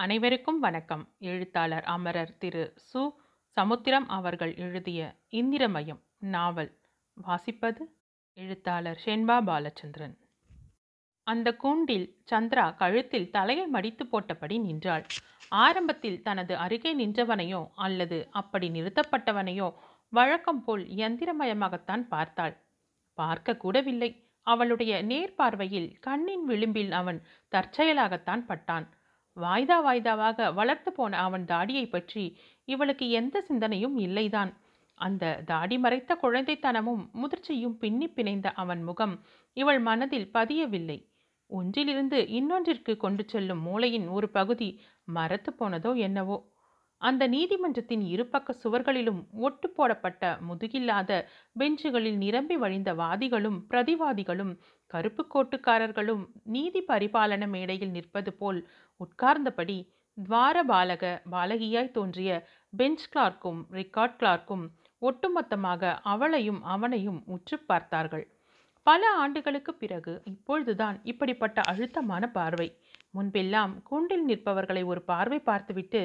அனைவருக்கும் வணக்கம். எழுத்தாளர் அமரர் திரு. சு. சமுத்திரம் அவர்கள் எழுதிய இந்திரமயம் நாவல் வாசிப்பது எழுத்தாளர் ஷென்பா பாலச்சந்திரன். அந்த கூண்டில் சந்திரா கழுத்தில் தலையை மடித்து போட்டபடி நின்றாள். ஆரம்பத்தில் தனது அருகே நின்றவனையோ அல்லது அப்படி நிறுத்தப்பட்டவனையோ வழக்கம் போல் யந்திரமயமாகத்தான் பார்த்தாள். பார்க்க கூடவில்லை. அவளுடைய நேர்பார்வையில் கண்ணின் விளிம்பில் அவன் தற்செயலாகத்தான் பட்டான். வாய்தா வாய்தாவாக வளர்த்து போன அவன் தாடியை பற்றி இவளுக்கு எந்த சிந்தனையும் இல்லைதான். அந்த தாடி மறைத்த குழந்தைத்தனமும் முதிர்ச்சியும் பின்னி பிணைந்த அவன் முகம் இவள் மனதில் பதியவில்லை. ஒன்றிலிருந்து இன்னொன்றிற்கு கொண்டு செல்லும் மூளையின் ஒரு பகுதி மரத்து போனதோ என்னவோ. அந்த நீதிமன்றத்தின் இருபக்க சுவர்களிலும் ஒட்டு போடப்பட்ட முதுகில்லாத பெஞ்சுகளில் நிரம்பி வழிந்த வாதிகளும் பிரதிவாதிகளும் கருப்பு கோட்டுக்காரர்களும் நீதி பரிபாலன மேடையில் நிற்பது போல் உட்கார்ந்தபடி துவார பாலக பாலகியாய் தோன்றிய பெஞ்ச் கிளார்க்கும் ரிக்கார்ட் கிளார்க்கும் ஒட்டுமொத்தமாக அவளையும் அவனையும் உற்று பார்த்தார்கள். பல ஆண்டுகளுக்கு பிறகு இப்பொழுதுதான் இப்படிப்பட்ட அழுத்தமான பார்வை. முன்பெல்லாம் கூண்டில் நிற்பவர்களை ஒரு பார்வை பார்த்துவிட்டு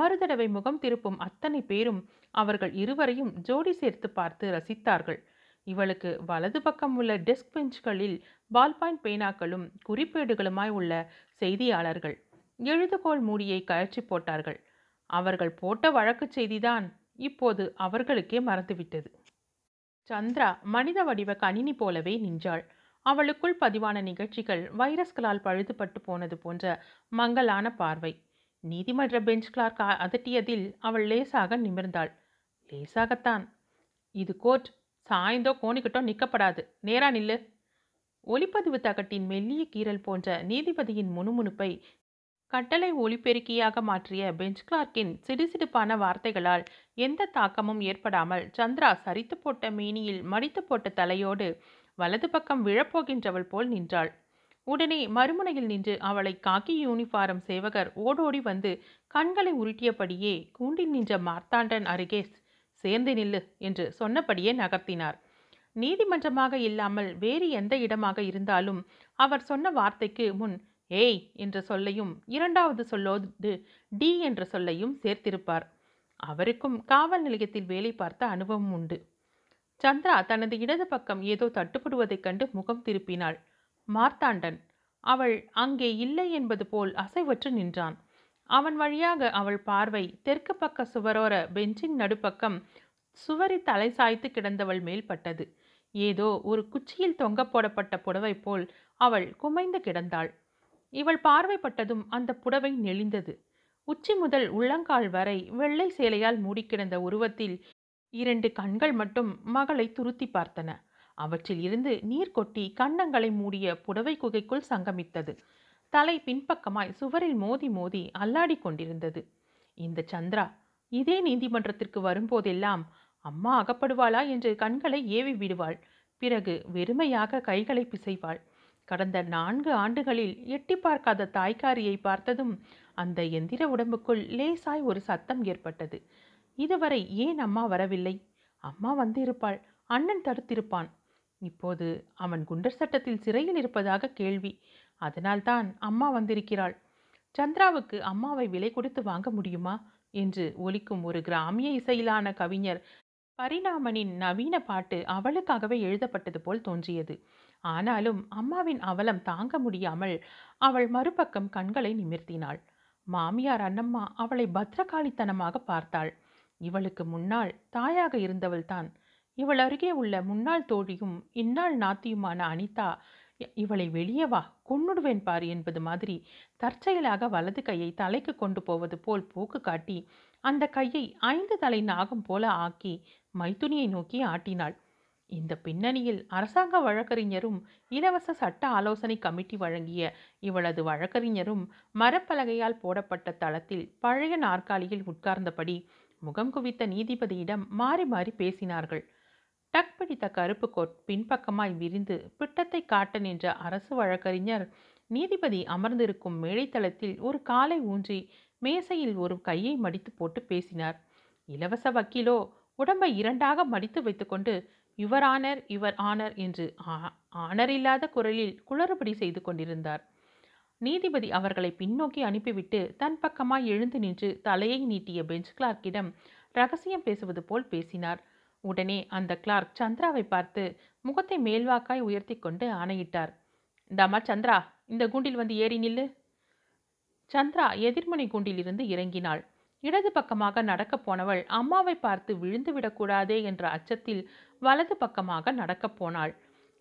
மறுதடவை முகம் திருப்பும் அத்தனை பேரும் அவர்கள் இருவரையும் ஜோடி சேர்த்து பார்த்து ரசித்தார்கள். இவளுக்கு வலது பக்கம் உள்ள டெஸ்க் பெஞ்ச்களில் பால் பாயிண்ட் பேனாக்களும் குறிப்பேடுகளுமாய் உள்ள செய்தியாளர்கள் எழுதுகோள் மூடியை கழற்றி போட்டார்கள். அவர்கள் போட்ட வழக்கு செய்திதான் இப்போது அவர்களுக்கே மறந்துவிட்டது. சந்திரா மனித வடிவ கணினி போலவே நின்றாள். அவளுக்குள் பதிவான நிகழ்ச்சிகள் வைரஸ்களால் பழுதுபட்டு போனது போன்ற மங்கலான பார்வை. நீதிமன்ற பெஞ்ச் கிளார்க் அதட்டியதில் அவள் லேசாக நிமிர்ந்தாள். லேசாகத்தான். இது கோர்ட். சாய்ந்தோ கோணிக்கிட்டோ நிற்கப்படாது நேரா நில்லு. ஒளிப்பதிவு தகட்டின் மெல்லிய கீறல் போன்ற நீதிபதியின் முணுமுணுப்பை கட்டளை ஒளிபெருக்கியாக மாற்றிய பெஞ்ச் கிளார்க்கின் சிடுசிடுப்பான வார்த்தைகளால் எந்த தாக்கமும் ஏற்படாமல் சந்திரா சரித்து போட்ட மேனியில் மடித்து போட்ட தலையோடு வலது பக்கம் விழப்போகின்றவள் போல் நின்றாள். உடனே மறுமுனையில் நின்று அவளை காக்கி யூனிஃபாரம் சேவகர் ஓடோடி வந்து கண்களை உருட்டியபடியே கூண்டில் நின்ற மார்த்தாண்டன் அருகே சேர்ந்து நில்லு என்று சொன்னபடியே நகர்த்தினார். நீதிமன்றமாக இல்லாமல் வேறு எந்த இடமாக இருந்தாலும் அவர் சொன்ன வார்த்தைக்கு முன் ஏய் என்ற சொல்லையும் இரண்டாவது சொல்லோடு டி என்ற சொல்லையும் சேர்த்திருப்பார். அவருக்கும் காவல் நிலையத்தில் வேலை பார்த்த அனுபவம் உண்டு. சந்திரா தனது இடது பக்கம் ஏதோ தட்டுப்படுவதைக் கண்டு முகம் திருப்பினாள். மார்த்தாண்டன். அவள் அங்கே இல்லை என்பது போல் அசைவற்று நின்றான். அவன் வழியாக அவள் பார்வை தெற்கு பக்க சுவரோர பெஞ்சின் நடுப்பக்கம் சுவரி தலை சாய்த்து கிடந்தவள் மேல் பட்டது. ஏதோ ஒரு குச்சியில் தொங்க போடப்பட்ட புடவை போல் அவள் குமைந்து கிடந்தாள். இவள் பார்வைப்பட்டதும் அந்த புடவை நெளிந்தது. உச்சி முதல் உள்ளங்கால் வரை வெள்ளை சேலையால் மூடிக்கிடந்த உருவத்தில் இரண்டு கண்கள் மட்டும் மகளை துருத்தி பார்த்தன. அவற்றில் இருந்து நீர் கொட்டி கன்னங்களை மூடிய புடவை குகைக்குள் சங்கமித்தது. தலை பின்பக்கமாய் சுவரில் மோதி மோதி அல்லாடி கொண்டிருந்தது. இந்த சந்திரா இதே நீதிமன்றத்திற்கு வரும்போதெல்லாம் அம்மா அகப்படுவாளா என்று கண்களை ஏவி விடுவாள். பிறகு வெறுமையாக கைகளை பிசைவாள். கடந்த நான்கு ஆண்டுகளில் எட்டி பார்க்காத தாய்க்காரியை பார்த்ததும் அந்த எந்திர உடம்புக்குள் லேசாய் ஒரு சத்தம் ஏற்பட்டது. இதுவரை ஏன் அம்மா வரவில்லை? அம்மா வந்திருப்பாள். அண்ணன் தடுத்திருப்பான். இப்போது அவன் குண்டர் சட்டத்தில் சிறையில் இருப்பதாக கேள்வி. அதனால்தான் அம்மா வந்திருக்கிறாள். சந்திராவுக்கு அம்மாவை விலை கொடுத்து வாங்க முடியுமா? என்று ஒலிக்கும் ஒரு கிராமிய இசையிலான கவிஞர் பரிணாமனின் நவீன பாட்டு அவளுக்காகவே எழுதப்பட்டது போல் தோன்றியது. ஆனாலும் அம்மாவின் அவலம் தாங்க முடியாமல் அவள் மறுபக்கம் கண்களை நிமிர்த்தினாள். மாமியார் அண்ணம்மா அவளை பத்திரகாளித்தனமாக பார்த்தாள். இவளுக்கு முன்னால் தாயாக இருந்தவள்தான். இவள் அருகே உள்ள முன்னாள் தோழியும் இந்நாள் நாத்தியுமான அனிதா இவளை வெளியே வா கொன்னுடுவேன் பார் என்பது மாதிரி தற்செயலாக வலது கையை தலைக்கு கொண்டு போவது போல் போக்கு காட்டி அந்த கையை ஐந்து தலை நாகம் போல ஆக்கி மைத்துனியை நோக்கி ஆட்டினாள். இந்த பின்னணியில் அரசாங்க வழக்கறிஞரும் இலவச சட்ட ஆலோசனை கமிட்டி வழங்கிய இவளது வழக்கறிஞரும் மரப்பலகையால் போடப்பட்ட தளத்தில் பழைய நாற்காலியில் உட்கார்ந்தபடி முகம் குவித்த நீதிபதியிடம் மாறி மாறி பேசினார்கள். டக் பிடித்த கருப்பு கோட் பின்பக்கமாய் விரிந்து பிட்டத்தை காட்ட நின்ற அரசு வழக்கறிஞர் நீதிபதி அமர்ந்திருக்கும் மேடைத்தளத்தில் ஒரு காலை ஊன்றி மேசையில் ஒரு கையை மடித்து போட்டு பேசினார். இலவச வக்கீலோ உடம்பை இரண்டாக மடித்து வைத்துக்கொண்டு யுவர் ஆனர் யுவர் ஆனர் என்று ஆனர் இல்லாத குரலில் குளறுபடி செய்து கொண்டிருந்தார். நீதிபதி அவர்களை பின்னோக்கி அனுப்பிவிட்டு தன் பக்கமாய் எழுந்து நின்று தலையை நீட்டிய பெஞ்ச் கிளார்க்கிடம் ரகசியம் பேசுவது போல் பேசினார். உடனே அந்த கிளார்க் சந்திராவை பார்த்து முகத்தை மேல்வாக்காய் உயர்த்தி கொண்டு ஆணையிட்டார். இந்தாமா சந்திரா இந்த கூண்டில் வந்து ஏறி நில்லு. சந்திரா எதிர்மனை கூண்டிலிருந்து இறங்கினாள். இடது பக்கமாக நடக்கப் போனவள் அம்மாவை பார்த்து விழுந்து விடக்கூடாதே என்ற அச்சத்தில் வலது பக்கமாக நடக்கப் போனாள்.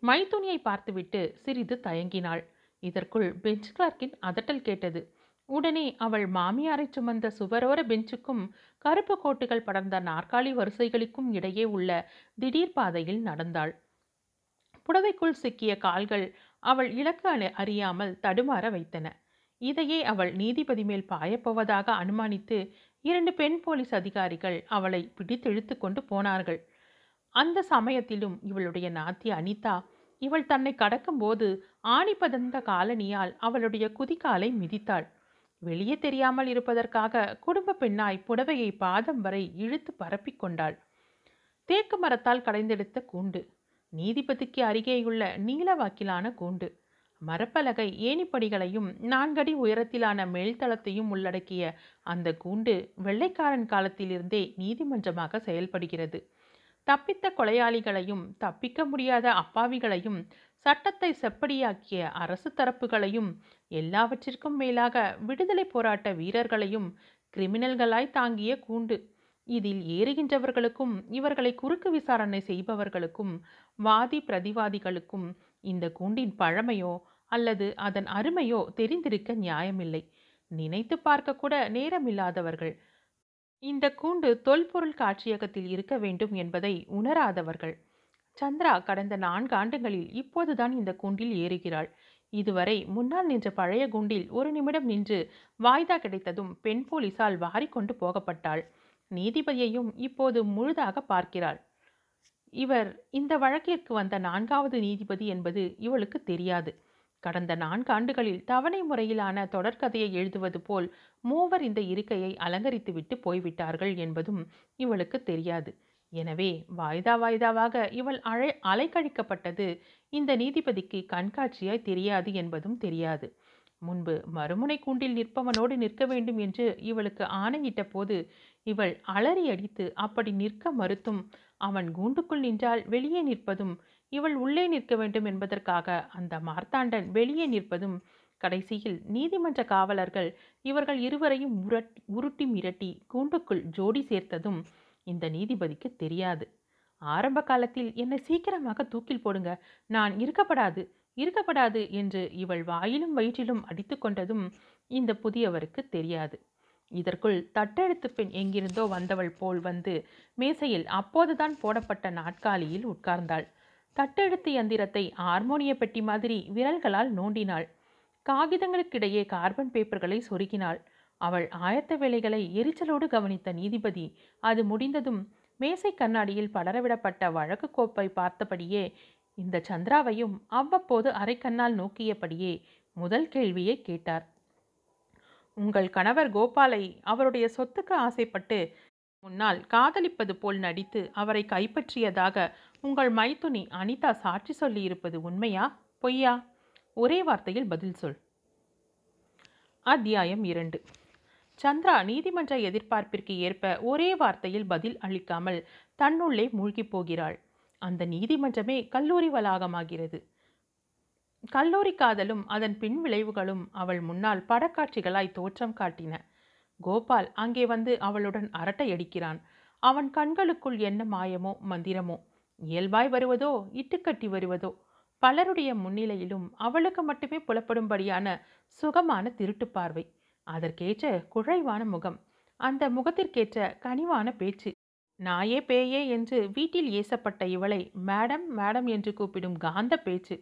மைத்துணியை பார்த்துவிட்டு சிறிது தயங்கினாள். இதற்குள் பெஞ்ச் கிளார்க்கின் அதட்டல் கேட்டது. உடனே அவள் மாமியாரை சுமந்த சுவரோர பெஞ்சுக்கும் கருப்பு கோட்டுகள் படர்ந்த நாற்காலி வரிசைகளுக்கும் இடையே உள்ள திடீர் பாதையில் நடந்தாள். புடவைக்குள் சிக்கிய கால்கள் அவள் இலக்கு அணி- அறியாமல் தடுமாற வைத்தன. இதையே அவள் நீதிபதி மேல் பாயப்போவதாக அனுமானித்து இரண்டு பெண் போலீஸ் அதிகாரிகள் அவளை பிடித்தெழுத்து கொண்டு போனார்கள். அந்த சமயத்திலும் இவளுடைய நாத்தி அனிதா இவள் தன்னை கடக்கும்போது ஆணிப்பதந்த காலனியால் அவளுடைய குதிகாலை மிதித்தாள். வெளியே தெரியாமல் இருப்பதற்காக குடும்ப பெண்ணாய் புடவையை பாதம் வரை இழுத்து பரப்பிக் கொண்டாள். தேக்கு மரத்தால் கடைந்தெடுத்த கூண்டு நீதிபதிக்கு அருகேயுள்ள நீலவாக்கிலான கூண்டு மரப்பலகை ஏணிப்படிகளையும் நான்கடி உயரத்திலான மேல்தளத்தையும் உள்ளடக்கிய அந்த கூண்டு வெள்ளைக்காரன் காலத்திலிருந்தே நீதிமன்றமாக செயல்படுகிறது. தப்பித்த கொலையாளிகளையும் தப்பிக்க முடியாத அப்பாவிகளையும் சட்டத்தை செப்படியாக்கிய அரசு தரப்புகளையும் எல்லாவற்றிற்கும் மேலாக விடுதலை போராட்ட வீரர்களையும் கிரிமினல்களாய் தாங்கிய கூண்டு. இதில் ஏறுகின்றவர்களுக்கும் இவர்களை குறுக்கு விசாரணை செய்பவர்களுக்கும் வாதி பிரதிவாதிகளுக்கும் இந்த கூண்டின் பழமையோ அல்லது அதன் அருமையோ தெரிந்திருக்க நியாயமில்லை. நினைத்து பார்க்க கூட நேரமில்லாதவர்கள். இந்த கூண்டு தொல்பொருள் காட்சியகத்தில் இருக்க வேண்டும் என்பதை உணராதவர்கள். சந்திரா கடந்த நான்கு ஆண்டுகளில் இப்போதுதான் இந்த கூண்டில் ஏறுகிறாள். இதுவரை முன்னால் நின்ற பழைய குண்டில் ஒரு நிமிடம் நின்று வாய்தா கிடைத்ததும் பெண் போலீசால் வாரிக்கொண்டு போகப்பட்டாள். நீதிபதியையும் இப்போது முழுதாக பார்க்கிறாள். இவர் இந்த வழக்கிற்கு வந்த நான்காவது நீதிபதி என்பது இவளுக்கு தெரியாது. கடந்த நான்காண்டுகளில் தவணை முறையிலான தொடர்கதையை எழுதுவது போல் மூவர் இந்த இருக்கையை அலங்கரித்துவிட்டு போய்விட்டார்கள் என்பதும் இவளுக்கு தெரியாது. எனவே வாய்தா வாய்தாவாக இவள் அழை அலைக்கழிக்கப்பட்டது இந்த நீதிபதிக்கு கண்காட்சியாய் தெரியாது என்பதும் தெரியாது. முன்பு மறுமுனை கூண்டில் நிற்பவனோடு நிற்க வேண்டும் என்று இவளுக்கு ஆணையிட்ட போது இவள் அலறி அடித்து அப்படி நிற்க மறுத்தும் அவன் கூண்டுக்குள் நின்றால் வெளியே நிற்பதும் இவள் உள்ளே நிற்க வேண்டும் என்பதற்காக அந்த மார்த்தாண்டன் வெளியே நிற்பதும் கடைசியில் நீதிமன்ற காவலர்கள் இவர்கள் இருவரையும் உரட்டி உருட்டி மிரட்டி கூண்டுக்குள் ஜோடி சேர்த்ததும் இந்த நீதிபதிக்கு தெரியாது. ஆரம்ப காலத்தில் என்னை சீக்கிரமாக தூக்கில் போடுங்க. நான் இருக்கப்படாது இருக்கப்படாது என்று இவள் வாயிலும் வயிற்றிலும் அடித்து கொண்டதும் இந்த புதியவருக்கு தெரியாது. இதற்குள் தட்டெழுத்து பெண் எங்கிருந்தோ வந்தவள் போல் வந்து மேசையில் அப்போதுதான் போடப்பட்ட நாட்காலியில் உட்கார்ந்தாள். தட்டெழுத்து எந்திரத்தை ஹார்மோனிய பெட்டி மாதிரி விரல்களால் நோண்டினாள். காகிதங்களுக்கிடையே கார்பன் பேப்பர்களை சொருகினாள். அவள் ஆயத்த வேலைகளை எரிச்சலோடு கவனித்த நீதிபதி அது முடிந்ததும் மேசை கண்ணாடியில் படரவிடப்பட்ட வழக்கு கோப்பை பார்த்தபடியே இந்த சந்திராவையும் அவ்வப்போது அரைக்கண்ணால் நோக்கியபடியே முதல் கேள்வியை கேட்டார். உங்கள் கணவர் கோபாலை அவருடைய சொத்துக்கு ஆசைப்பட்டு முன்னால் காதலிப்பது போல் நடித்து அவரை கைப்பற்றியதாக உங்கள் மைத்துனி அனிதா சாட்சி சொல்லியிருப்பது உண்மையா பொய்யா? ஒரே வார்த்தையில் பதில் சொல். அத்தியாயம் இரண்டு. சந்திரா நீதிமன்ற எதிர்பார்ப்பிற்கு ஏற்ப ஒரே வார்த்தையில் பதில் அளிக்காமல் தன்னுள்ளே மூழ்கிப் போகிறாள். அந்த நீதிமன்றமே கல்லூரி வளாகமாகிறது. கல்லூரி காதலும் அதன் பின் விளைவுகளும் அவள் முன்னால் படக்காட்சிகளாய் தோற்றம் காட்டின. கோபால் அங்கே வந்து அவளுடன் அரட்டை அடிக்கிறான். அவன் கண்களுக்குள் என்ன மாயமோ மந்திரமோ இயல்பாய் வருவதோ இட்டுக்கட்டி வருவதோ பலருடைய முன்னிலையிலும் அவளுக்கு மட்டுமே புலப்படும்படியான சுகமான திருட்டு பார்வை. அதற்கேற்ற குழைவான முகம் அந்த முகத்திற்கேற்ற கனிவான பேச்சு. நாயே பேயே என்று வீட்டில் ஏசப்பட்ட இவளை மேடம் மேடம் என்று கூப்பிடும் காந்த பேச்சு.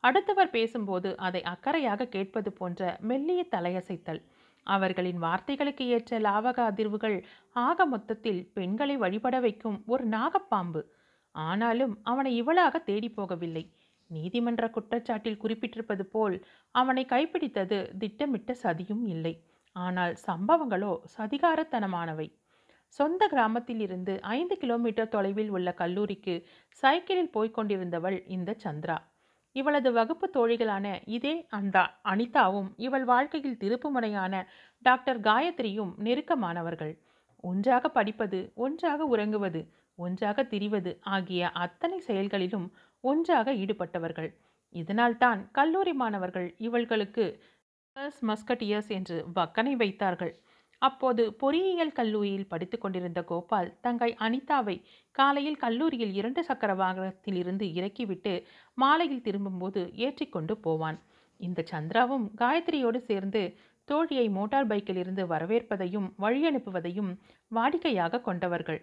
அடுத்தவர் பேசும்போது அதை அக்கறையாக கேட்பது போன்ற மெல்லிய தலையசைத்தல். அவர்களின் வார்த்தைகளுக்கு ஏற்ற லாவக அதிர்வுகள் ஆக மொத்தத்தில் பெண்களை வழிபட வைக்கும் ஒரு நாகப்பாம்பு. ஆனாலும் அவனை இவளாக தேடி போகவில்லை. நீதிமன்ற குற்றச்சாட்டில் குறிப்பிட்டிருப்பது போல் அவனை கைப்பிடித்தது திட்டமிட்ட சதியும் இல்லை. ஆனால் சம்பவங்களோ சதிகாரத்தனமானவை. சொந்த கிராமத்தில் இருந்து ஐந்து கிலோமீட்டர் தொலைவில் உள்ள கல்லூரிக்கு சைக்கிளில் போய்க்கொண்டிருந்தவள் இந்த சந்திரா. இவளது வகுப்பு தோழிகளான இதே அந்த அனிதாவும் இவள் வாழ்க்கையில் திருப்புமுனையான டாக்டர் காயத்ரியும் நெருக்கமானவர்கள். ஒன்றாக படிப்பது ஒன்றாக உறங்குவது ஒன்றாக திரிவது ஆகிய அத்தனை செயல்களிலும் ஒன்றாக ஈடுபட்டவர்கள். இதனால்தான் கல்லூரி மாணவர்கள் இவள்களுக்கு மஸ்கட்டியர்ஸ் என்று வக்கனை வைத்தார்கள். அப்போது பொறியியல் கல்லூரியில் படித்து கொண்டிருந்த கோபால் தங்கை அனிதாவை காலையில் கல்லூரியில் இரண்டு சக்கர வாகனத்திலிருந்து இறக்கிவிட்டு மாலையில் திரும்பும்போது ஏற்றிக்கொண்டு போவான். இந்த சந்திராவும் காயத்ரியோடு சேர்ந்து தோழியை மோட்டார் பைக்கில் இருந்து வரவேற்பதையும் வழியனுப்புவதையும் வாடிக்கையாக கொண்டவர்கள்.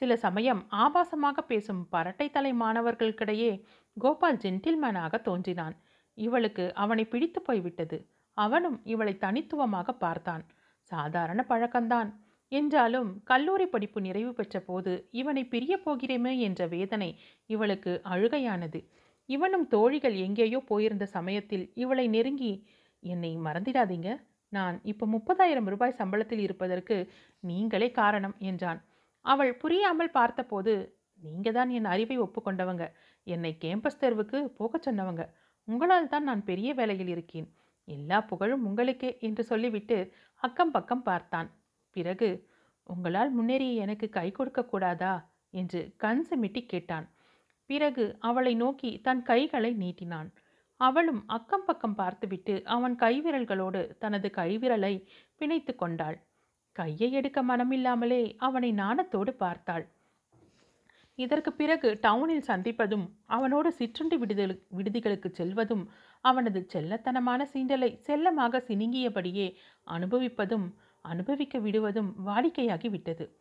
சில சமயம் ஆபாசமாக பேசும் பரட்டை தலை மாணவர்களுக்கிடையே கோபால் ஜென்டில்மேனாக தோன்றினான். இவளுக்கு அவனை பிடித்து போய்விட்டது. அவனும் இவளை தனித்துவமாக பார்த்தான். சாதாரண பழக்கம்தான். என்றாலும் கல்லூரி படிப்பு நிறைவு பெற்ற போது இவனை பிரியப் போகிறேமே என்ற வேதனை இவளுக்கு அழுகையானது. இவனும் தோழிகள் எங்கேயோ போயிருந்த சமயத்தில் இவளை நெருங்கி என்னை மறந்திடாதீங்க. நான் இப்போ முப்பதாயிரம் ரூபாய் சம்பளத்தில் இருப்பதற்கு நீங்களே காரணம் என்றான். அவள் புரியாமல் பார்த்தபோது நீங்க தான் என் அறிவை ஒப்புக்கொண்டவங்க. என்னை கேம்பஸ் தேர்வுக்கு போகச் சொன்னவங்க. உங்களால் தான் நான் பெரிய வேலையில் இருக்கேன். எல்லா புகழும் உங்களுக்கே என்று சொல்லிவிட்டு அக்கம் பக்கம் பார்த்தான். பிறகு உங்களால் முன்னேறிய எனக்கு கை கொடுக்க கூடாதா? என்று கண் சிமிட்டி கேட்டான். பிறகு அவளை நோக்கி தன் கைகளை நீட்டினான். அவளும் அக்கம் பக்கம் பார்த்துவிட்டு அவன் கைவிரல்களோடு தனது கைவிரலை பிணைத்து கொண்டாள். கையை எடுக்க மனமில்லாமலே அவனை நாணத்தோடு பார்த்தாள். இதற்கு பிறகு டவுனில் சந்திப்பதும் அவனோடு சிற்றுண்டி விடுதல் விடுதிகளுக்கு செல்வதும் அவனது செல்லத்தனமான சீண்டலை செல்லமாக சினுங்கியபடியே அனுபவிப்பதும் அனுபவிக்க விடுவதும் வாடிக்கையாகி விட்டது.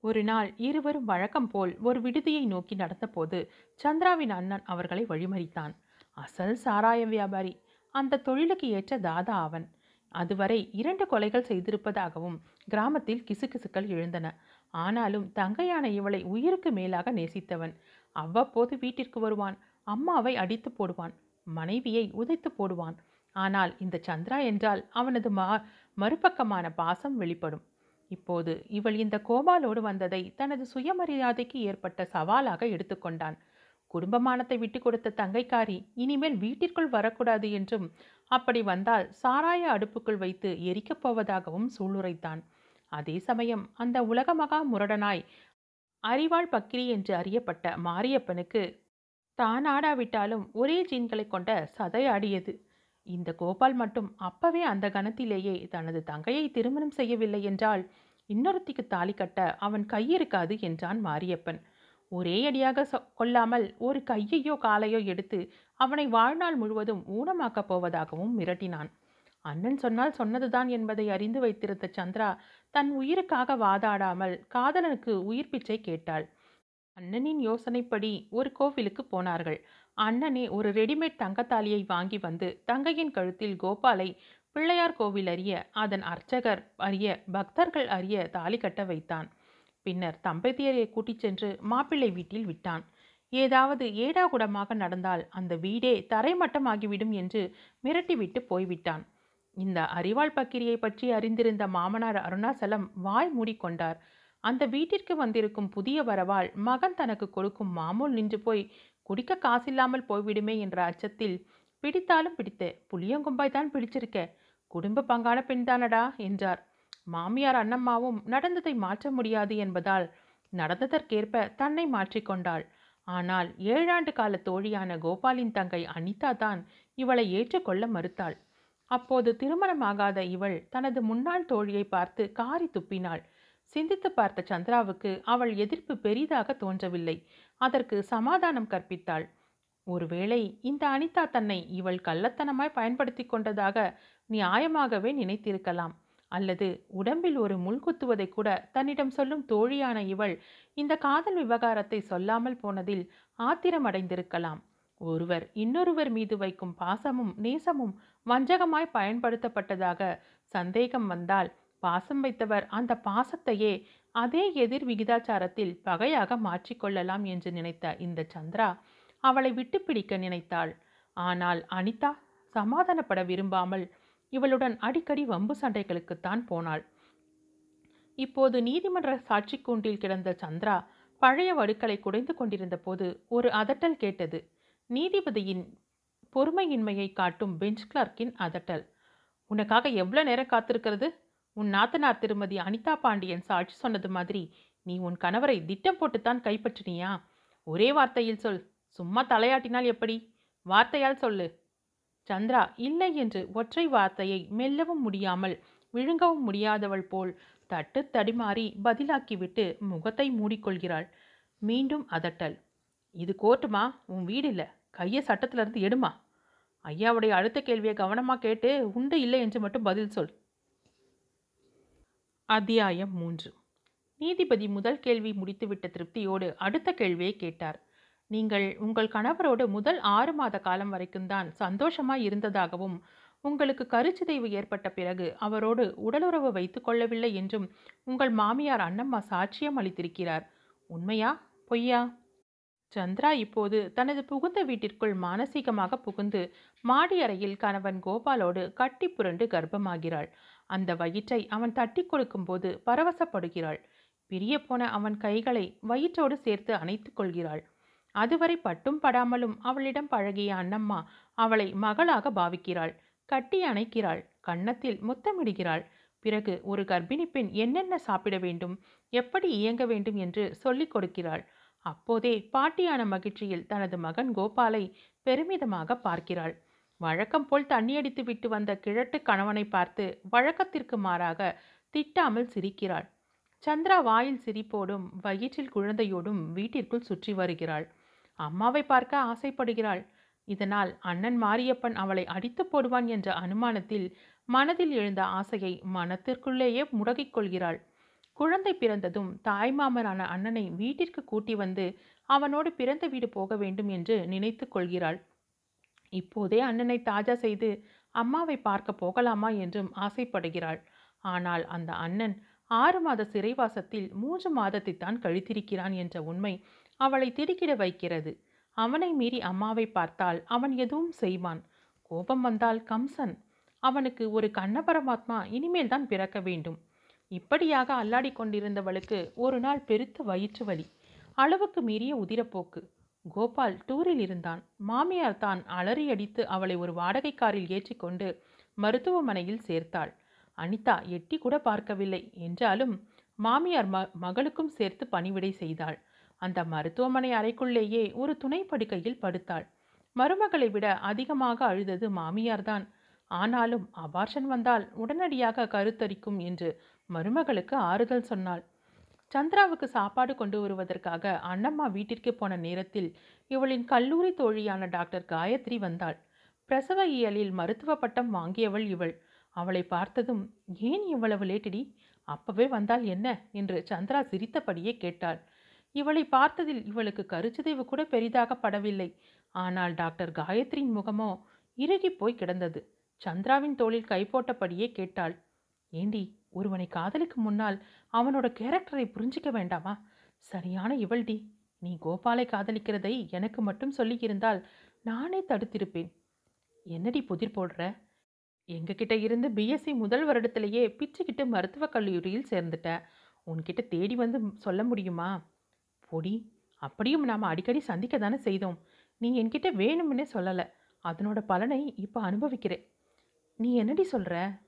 ஒரு நாள் இருவரும் வழக்கம் போல் ஒரு விடுதியை நோக்கி நடந்தபோது சந்திராவின் அண்ணன் அவர்களை வழிமறித்தான். அசல் சாராய வியாபாரி. அந்த தொழிலுக்கு ஏற்ற தாதா அவன். அதுவரை இரண்டு கொலைகள் செய்திருப்பதாகவும் கிராமத்தில் கிசுகிசுக்கள் எழுந்தன. ஆனாலும் தங்கையான இவளை உயிருக்கு மேலாக நேசித்தவன். அவ்வப்போது வீட்டிற்கு வருவான். அம்மாவை அடித்து போடுவான். மனைவியை உதைத்து போடுவான். ஆனால் இந்த சந்திரா என்றால் அவனது மா மறுபக்கமான பாசம் வெளிப்படும். இப்போது இவள் இந்த கோபாலோடு வந்ததை தனது சுயமரியாதைக்கு ஏற்பட்ட சவாலாக எடுத்துக்கொண்டான் குடும்பமானத்தை விட்டு கொடுத்த தங்கைக்காரி இனிமேல் வீட்டிற்குள் வரக்கூடாது என்றும் அப்படி வந்தால் சாராய அடுப்புக்குள் வைத்து எரிக்கப் போவதாகவும் சூளுரைத்தான். அதே சமயம் அந்த உலகமகா முரடனாய் அறிவாள் பக்கிரி என்று அறியப்பட்ட மாரியப்பனுக்கு தான் ஆடாவிட்டாலும் ஒரே ஜீன்களை கொண்ட சதை ஆடியது. இந்த கோபால் மட்டும் அப்பவே அந்த கணத்திலேயே தனது தங்கையை திருமணம் செய்யவில்லை என்றால் இன்னொருத்திக்கு தாலி கட்ட அவன் கையிருக்காது என்றான் மாரியப்பன். ஒரே அடியாக சொ கொல்லாமல் ஒரு கையையோ காலையோ எடுத்து அவனை வாழ்நாள் முழுவதும் ஊனமாக்கப் போவதாகவும் மிரட்டினான். அண்ணன் சொன்னால் சொன்னதுதான் என்பதை அறிந்து வைத்திருந்த சந்திரா தன் உயிருக்காக வாதாடாமல் காதலனுக்கு உயிர் பிச்சை கேட்டாள். அண்ணனின் யோசனைப்படி ஒரு கோவிலுக்கு போனார்கள். அண்ணனே ஒரு ரெடிமேட் தங்கத்தாலியை வாங்கி வந்து தங்கையின் கழுத்தில் கோபாலை பிள்ளையார் கோவில் அறிய அதன் அர்ச்சகர் அறிய பக்தர்கள் அறிய தாலி கட்ட வைத்தான். பின்னர் தம்பதியரை கூட்டிச் சென்று மாப்பிள்ளை வீட்டில் விட்டான். ஏதாவது ஏடாகுடமாக நடந்தால் அந்த வீடே தரைமட்டமாகிவிடும் என்று மிரட்டிவிட்டு போய்விட்டான். இந்த அறிவாள் பக்கிரியை பற்றி அறிந்திருந்த மாமனார் அருணாசலம் வாய் மூடிக்கொண்டார் அந்த வீட்டிற்கு வந்திருக்கும் புதிய வரவால் மகன் தனக்கு கொடுக்கும் மாமூல் நின்று போய் குடிக்க காசில்லாமல் போய்விடுமே என்ற அச்சத்தில் பிடித்தாலும் பிடித்த புளியங்கொம்பாய் தான் பிடிச்சிருக்க குடும்ப பங்கான பெண்தானடா? என்றார். மாமியார் அண்ணம்மாவும் நடந்ததை மாற்ற முடியாது என்பதால் நடந்ததற்கேற்ப தன்னை மாற்றிக்கொண்டாள் ஆனால் ஏழாண்டு கால தோழியான கோபாலின் தங்கை அனிதா தான் இவளை ஏற்றுக்கொள்ள மறுத்தாள். அப்போது திருமணமாகாத இவள் தனது முன்னாள் தோழியை பார்த்து காரி துப்பினாள். சிந்தித்து பார்த்த சந்திராவுக்கு அவள் எதிர்ப்பு பெரிதாக தோன்றவில்லை. அதற்கு சமாதானம் கற்பித்தாள். ஒருவேளை இந்த அனிதா தன்னை இவள் கள்ளத்தனமாய் பயன்படுத்தி கொண்டதாக நியாயமாகவே நினைத்திருக்கலாம். அல்லது உடம்பில் ஒரு முள் குத்துவதை கூட தன்னிடம் சொல்லும் தோழியான இவள் இந்த காதல் விவகாரத்தை சொல்லாமல் போனதில் ஆத்திரமடைந்திருக்கலாம். ஒருவர் இன்னொருவர் மீது வைக்கும் பாசமும் நேசமும் வஞ்சகமாய் பயன்படுத்தப்பட்டதாக சந்தேகம் வந்தால் பாசம் வைத்தவர் அந்த பாசத்தையே அதே எதிர் விகிதாச்சாரத்தில் பகையாக மாற்றிக்கொள்ளலாம் என்று நினைத்த இந்த சந்திரா அவளை விட்டு பிடிக்க நினைத்தாள். ஆனால் அனிதா சமாதானப்பட விரும்பாமல் இவளுடன் அடிக்கடி வம்பு சண்டைகளுக்குத்தான் போனாள். இப்போது நீதிமன்ற சாட்சி கூண்டில் கிடந்த சந்திரா பழைய வடுக்களை குடைந்து கொண்டிருந்த போது ஒரு அதட்டல் கேட்டது. நீதிபதியின் பொறுமையின்மையை காட்டும் பெஞ்ச் கிளார்க்கின் அதட்டல். உனக்காக எவ்வளோ நேரம் காத்திருக்கிறது? உன் நாத்தனார் திருமதி அனிதா பாண்டியன் சாட்சி சொன்னது மாதிரி நீ உன் கணவரை திட்டம் போட்டுத்தான் கைப்பற்றினியா? ஒரே வார்த்தையில் சொல். சும்மா தலையாட்டினால் எப்படி? வார்த்தையால் சொல்லு. சந்திரா இல்லை என்று ஒற்றை வார்த்தையை மெல்லவும் முடியாமல் விழுங்கவும் முடியாதவள் போல் தட்டு தடிமாறி பதிலாக்கிவிட்டு முகத்தை மூடிக்கொள்கிறாள். மீண்டும் அதட்டல். இது கோர்ட்டுமா? உன் வீடு இல்லை. கையை சட்டத்திலிருந்து எடுமா? ஐயாவுடைய அடுத்த கேள்வியை கவனமாக கேட்டு உண்டு இல்லை என்று மட்டும் பதில் சொல். அத்தியாயம் மூன்று. நீதிபதி முதல் கேள்வி முடித்துவிட்ட திருப்தியோடு அடுத்த கேள்வியை கேட்டார். நீங்கள் உங்கள் கணவரோடு முதல் ஆறு மாத காலம் வரைக்கும் தான் சந்தோஷமாய் இருந்ததாகவும் உங்களுக்கு கருச்சிதைவு ஏற்பட்ட பிறகு அவரோடு உடலுறவு வைத்து கொள்ளவில்லை என்றும் உங்கள் மாமியார் அண்ணம்மா சாட்சியம் அளித்திருக்கிறார். உண்மையா? பொய்யா? சந்திரா இப்போது தனது புகுந்த வீட்டிற்குள் மானசீகமாக புகுந்து மாடி அறையில் கணவன் கோபாலோடு கட்டி புரண்டு கர்ப்பமாகிறாள். அந்த வயிற்றை அவன் தட்டி கொடுக்கும்போது பரவசப்படுகிறாள். பிரிய போன அவன் கைகளை வயிற்றோடு சேர்த்து அணைத்துக் கொள்கிறாள். அதுவரை பட்டும் படாமலும் அவளிடம் பழகிய அண்ணம்மா அவளை மகளாக பாவிக்கிறாள். கட்டி அணைக்கிறாள். கன்னத்தில் முத்தமிடுகிறாள். பிறகு ஒரு கர்ப்பிணி பெண் என்னென்ன சாப்பிட வேண்டும்? எப்படி இயங்க வேண்டும் என்று சொல்லிக் கொடுக்கிறாள். அப்போதே பாட்டியான மகிழ்ச்சியில் தனது மகன் கோபாலை பெருமிதமாக பார்க்கிறாள். வழக்கம் போல் தண்ணியடித்து விட்டு வந்த கிழட்டு கணவனை பார்த்து வழக்கத்திற்கு மாறாக திட்டாமல் சிரிக்கிறாள். சந்திரா வாயில் சிரிப்போடும் வயிற்றில் குழந்தையோடும் வீட்டிற்குள் சுற்றி வருகிறாள். அம்மாவை பார்க்க ஆசைப்படுகிறாள். இதனால் அண்ணன் மாரியப்பன் அவளை அடித்து போடுவான் என்ற அனுமானத்தில் மனதில் எழுந்த ஆசையை மனத்திற்குள்ளேயே முடக்கிக் கொள்கிறாள். குழந்தை பிறந்ததும் தாய்மாமனான அண்ணனை வீட்டிற்கு கூட்டி வந்து அவனோடு பிறந்த வீடு போக வேண்டும் என்று நினைத்து கொள்கிறாள். இப்போதே அண்ணனை தாஜா செய்து அம்மாவை பார்க்க போகலாமா என்றும் ஆசைப்படுகிறாள். ஆனால் அந்த அண்ணன் ஆறு மாத சிறைவாசத்தில் மூன்று மாதத்தை தான் கழித்திருக்கிறான் என்ற உண்மை அவளை திடுக்கிட வைக்கிறது. அவனை மீறி அம்மாவை பார்த்தால் அவன் எதுவும் செய்வான். கோபம் வந்தால் கம்சன். அவனுக்கு ஒரு கண்ண பரமாத்மா இனிமேல் தான் பிறக்க வேண்டும். இப்படியாக அல்லாடி கொண்டிருந்தவளுக்கு ஒரு நாள் பெருத்த வயிற்று வலி. அளவுக்கு மீறிய உதிரப்போக்கு. கோபால் டூரில் இருந்தான். மாமியார் தான் அலறியடித்து அவளை ஒரு வாடகை காரில் ஏற்றிக்கொண்டு மருத்துவமனையில் சேர்த்தாள். அனிதா எட்டி கூட பார்க்கவில்லை. என்றாலும் மாமியார் ம மகளுக்கும் சேர்த்து பணிவிடை செய்தாள். அந்த மருத்துவமனை அறைக்குள்ளேயே ஒரு துணை படுக்கையில் படுத்தாள். மருமகளை விட அதிகமாக அழுதது மாமியார்தான். ஆனாலும் அபார்ஷன் வந்தால் உடனடியாக கருத்தரிக்கும் என்று மருமகளுக்கு ஆறுதல் சொன்னாள். சந்திராவுக்கு சாப்பாடு கொண்டு வருவதற்காக அண்ணம்மா வீட்டிற்கு போன நேரத்தில் இவளின் கல்லூரி தோழியான டாக்டர் காயத்ரி வந்தாள். பிரசவ இயலில் மருத்துவ பட்டம் வாங்கியவள் இவள். அவளை பார்த்ததும் ஏன் இவ்வளவு லேட்டடி? அப்பவே வந்தால் என்ன? என்று சந்திரா சிரித்தபடியே கேட்டாள். இவளை பார்த்ததில் இவளுக்கு கருச்சிதைவு கூட பெரிதாக படவில்லை. ஆனால் டாக்டர் காயத்ரியின் முகமோ இறுகி போய் கிடந்தது. சந்திராவின் தோளில் கை போட்டபடியே கேட்டாள். ஏண்டி ஒருவனை காதலுக்கு முன்னால் அவனோட கேரக்டரை புரிஞ்சிக்க வேண்டாமா? சரியான இவள்டி. நீ கோபாலை காதலிக்கிறதை எனக்கு மட்டும் சொல்லியிருந்தால் நானே தடுத்திருப்பேன். என்னடி புதிர் போடுற? எங்ககிட்ட இருந்து பிஎஸ்சி முதல் வருடத்திலேயே பிச்சுக்கிட்டு மருத்துவக் கல்லூரியில் சேர்ந்துட்ட உன்கிட்ட தேடி வந்து சொல்ல முடியுமா? பொடி அப்படியும் நாம் அடிக்கடி சந்திக்க தானே செய்தோம். நீ என்கிட்ட வேணும்னே சொல்லலை. அதனோட பலனை இப்போ அனுபவிக்கிறேன். நீ என்னடி சொல்கிற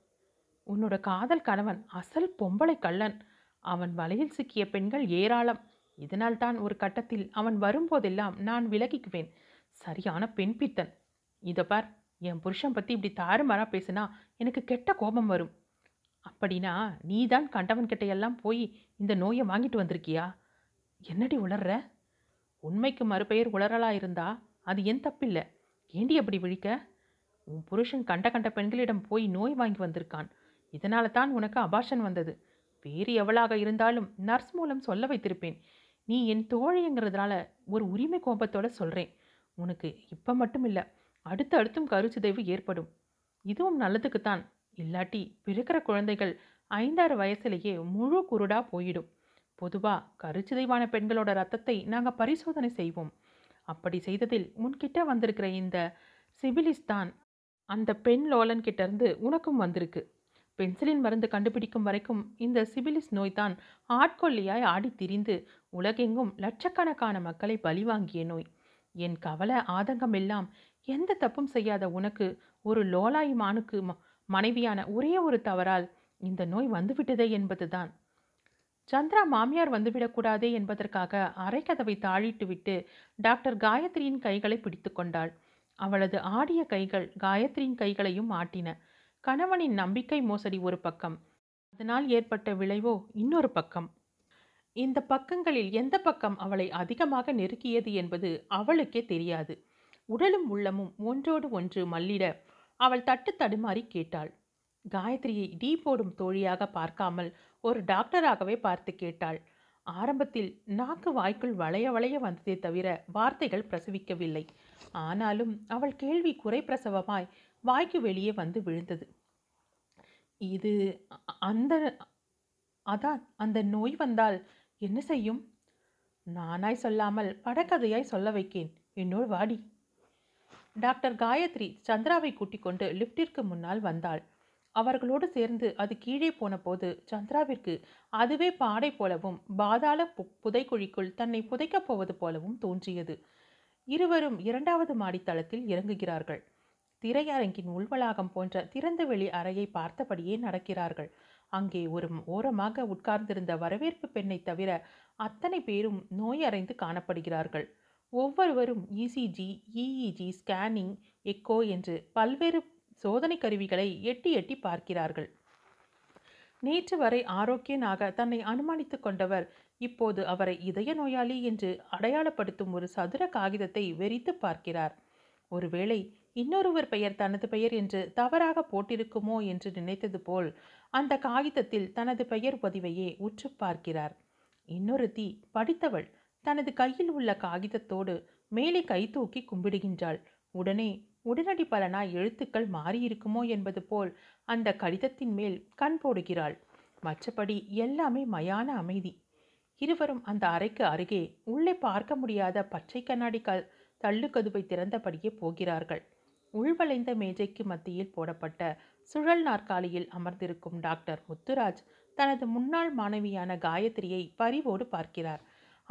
உன்னோட காதல் கணவன் அசல் பொம்பளை கள்ளன். அவன் வலையில் சிக்கிய பெண்கள் ஏராளம். இதனால் தான் ஒரு கட்டத்தில் அவன் வரும்போதெல்லாம் நான் விலகிக்குவேன். சரியான பெண் பித்தன். இதை பார். என் புருஷன் பற்றி இப்படி தாறுமாறாக பேசுனா எனக்கு கெட்ட கோபம் வரும். அப்படின்னா நீ தான் கண்டவன் எல்லாம் போய் இந்த நோயை வாங்கிட்டு வந்திருக்கியா? என்னடி உளர்ற? உண்மைக்கு மறுபெயர் உளறலாக இருந்தா அது என் தப்பில்லை. ஏண்டி அப்படி விழிக்க? உன் புருஷன் கண்ட கண்ட பெண்களிடம் போய் நோய் வாங்கி வந்திருக்கான். இதனால தான் உனக்கு அபாஷன் வந்தது. வேறு எவளாக இருந்தாலும் நர்ஸ் மூலம் சொல்ல வைத்திருப்பேன். நீ என் தோழிங்கிறதுனால ஒரு உரிமை கோபத்தோடு சொல்கிறேன் உனக்கு இப்போ மட்டும் இல்லை அடுத்து அடுத்தும் கருச்சிதைவு ஏற்படும். இதுவும் நல்லதுக்குத்தான். இல்லாட்டி பிறக்கிற குழந்தைகள் ஐந்தாறு வயசுலேயே முழு குருடா போயிடும். பொதுவாக கருச்சிதைவான பெண்களோட ரத்தத்தை நாங்கள் பரிசோதனை செய்வோம். அப்படி செய்ததில் உன்கிட்ட வந்திருக்கிற இந்த சிபிலிஸ் தான் அந்த பெண் லோலன் கிட்டேருந்து உனக்கும் வந்திருக்கு. பென்சிலின் மருந்து கண்டுபிடிக்கும் வரைக்கும் இந்த சிபிலிஸ் நோய் தான் ஆட்கொல்லியாய் ஆடி திரிந்து உலகெங்கும் லட்சக்கணக்கான மக்களை பலிவாங்கிய நோய். என் கவலை ஆதங்கம் எல்லாம் எந்த தப்பும் செய்யாத உனக்கு ஒரு லோலாய் மானுக்கு ம- மனைவியான ஒரே ஒரு தவறால் இந்த நோய் வந்துவிட்டதே என்பதுதான். சந்திரா மாமியார் வந்துவிடக்கூடாதே என்பதற்காக அரைக்கதவை தாழிட்டு விட்டு டாக்டர் காயத்ரியின் கைகளை பிடித்து கொண்டாள். அவளது ஆடிய கைகள் காயத்ரியின் கைகளையும் ஆட்டின. கணவனின் நம்பிக்கை மோசடி ஒரு பக்கம். அதனால் ஏற்பட்ட விளைவோ இன்னொரு பக்கம். இந்த பக்கங்களில் எந்த பக்கம் அவளை அதிகமாக நெருக்கியது என்பது அவளுக்கே தெரியாது. உடலும் உள்ளமும் ஒன்றோடு ஒன்று மல்லிட. அவள் தட்டு தடுமாறி கேட்டாள். காயத்ரியை டீ போடும் தோழியாக பார்க்காமல் ஒரு டாக்டராகவே பார்த்து கேட்டாள். ஆரம்பத்தில் நாக்கு வாய்க்குள் வளைய வளைய வந்ததே தவிர வார்த்தைகள் பிரசவிக்கவில்லை. ஆனாலும் அவள் கேள்வி குறை பிரசவமாய் வாய்க்கு வெளியே வந்து விழுந்தது. இது அந்த அதான் அந்த நோய் வந்தால் என்ன செய்யும்? நானாய் சொல்லாமல் படக்கதையாய் சொல்ல வைக்கேன். என்னோடு வாடி. டாக்டர் காயத்ரி சந்திராவை கூட்டிக் கொண்டு லிஃப்டிற்கு முன்னால் வந்தாள். அவர்களோடு சேர்ந்து அது கீழே போன போது சந்திராவிற்கு அதுவே பாடை போலவும் பாதாள பு புதைக்குழிக்குள் தன்னை புதைக்கப் போவது போலவும் தோன்றியது. இருவரும் இரண்டாவது மாடித்தளத்தில் இறங்குகிறார்கள். திரையரங்கின் உள்வளாகம் போன்ற திறந்தவெளி அறையை பார்த்தபடியே நடக்கிறார்கள். அங்கே ஒரு ஓரமாக உட்கார்ந்திருந்த வரவேற்பு பெண்ணை தவிர அத்தனை பேரும் நோயறைந்து காணப்படுகிறார்கள். ஒவ்வொருவரும் இசிஜி இஇஜி ஸ்கேனிங் எக்கோ என்று பல்வேறு சோதனை கருவிகளை எட்டி எட்டி பார்க்கிறார்கள். நேற்று வரை ஆரோக்கியனாக தன்னை அனுமானித்துக் கொண்டவர் இப்போது அவரை இதய நோயாளி என்று அடையாளப்படுத்தும் ஒரு சதுர காகிதத்தை வெறித்து பார்க்கிறார். ஒருவேளை இன்னொருவர் பெயர் தனது பெயர் என்று தவறாக போட்டிருக்குமோ என்று நினைத்தது போல் அந்த காகிதத்தில் தனது பெயர் பதிவையே உற்று பார்க்கிறார். இன்னொருத்தி படித்தவள் தனது கையில் உள்ள காகிதத்தோடு மேலே கை தூக்கி கும்பிடுகின்றாள். உடனே உடனடி பலனாய் எழுத்துக்கள் மாறியிருக்குமோ என்பது போல் அந்த கடிதத்தின் மேல் கண் போடுகிறாள். மற்றபடி எல்லாமே மயான அமைதி. இருவரும் அந்த அறைக்கு அருகே உள்ளே பார்க்க முடியாத பச்சை கண்ணாடி க தள்ளுக்கதுவை திறந்தபடியே போகிறார்கள். உள்வளைந்த மேஜைக்கு மத்தியில் போடப்பட்ட சுழல் நாற்காலியில் அமர்ந்திருக்கும் டாக்டர் முத்துராஜ் தனது முன்னாள் மாணவியான காயத்ரியை பரிவோடு பார்க்கிறார்.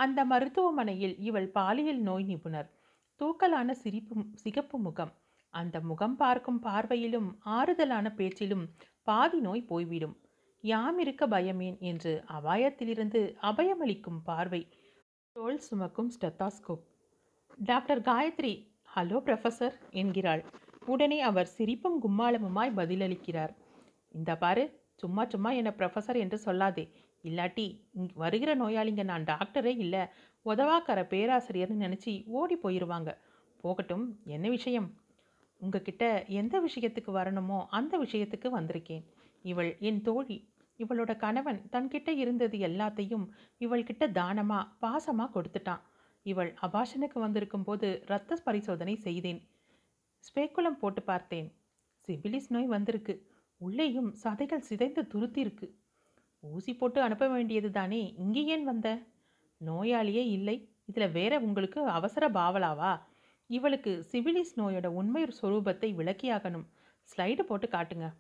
அந்த மருத்துவமனையில் இவள் பாலியல் நோய் நிபுணர். தூக்கலான சிரிப்பு சிகப்பு முகம். அந்த முகம் பார்க்கும் பார்வையிலும் ஆறுதலான பேச்சிலும் பாதி நோய் போய்விடும். யாம் இருக்க பயமேன் என்று அபாயத்திலிருந்து அபயமளிக்கும் பார்வை. தோல் சுமக்கும் stethoscope. Doctor Gayathri hello professor என்கிறாள். உடனே அவர் சிரிப்பும் கும்மாளமுமாய் பதிலளிக்கிறார். இந்த பாரு சும்மா சும்மா என்னை ப்ரொஃபசர் என்று சொல்லாதே. இல்லாட்டி வருகிற நோயாளிங்க நான் டாக்டரே இல்லை உதவாக்கார பேராசிரியர்னு நினச்சி ஓடி போயிடுவாங்க போகட்டும் என்ன விஷயம்? உங்ககிட்ட எந்த விஷயத்துக்கு வரணுமோ அந்த விஷயத்துக்கு வந்திருக்கேன். இவள் என் தோழி. இவளோட கணவன் தன்கிட்ட இருந்தது எல்லாத்தையும் இவள்கிட்ட தானமாக பாசமாக கொடுத்துட்டான். இவள் அபாஷனுக்கு வந்திருக்கும் போது இரத்த பரிசோதனை செய்தேன். ஸ்பேக்குலம் போட்டு பார்த்தேன். சிபிலிஸ் நோய் வந்திருக்கு. உள்ளேயும் சதைகள் சிதைந்து துருத்தி இருக்கு ஊசி போட்டு அனுப்ப வேண்டியது தானே? இங்கே ஏன் வந்த? நோயாளியே இல்லை. இதில் வேற உங்களுக்கு அவசர பாவலாவா? இவளுக்கு சிவிலிஸ் நோயோட உண்மை சொரூபத்தை விளக்கியாகணும். ஸ்லைடு போட்டு காட்டுங்க.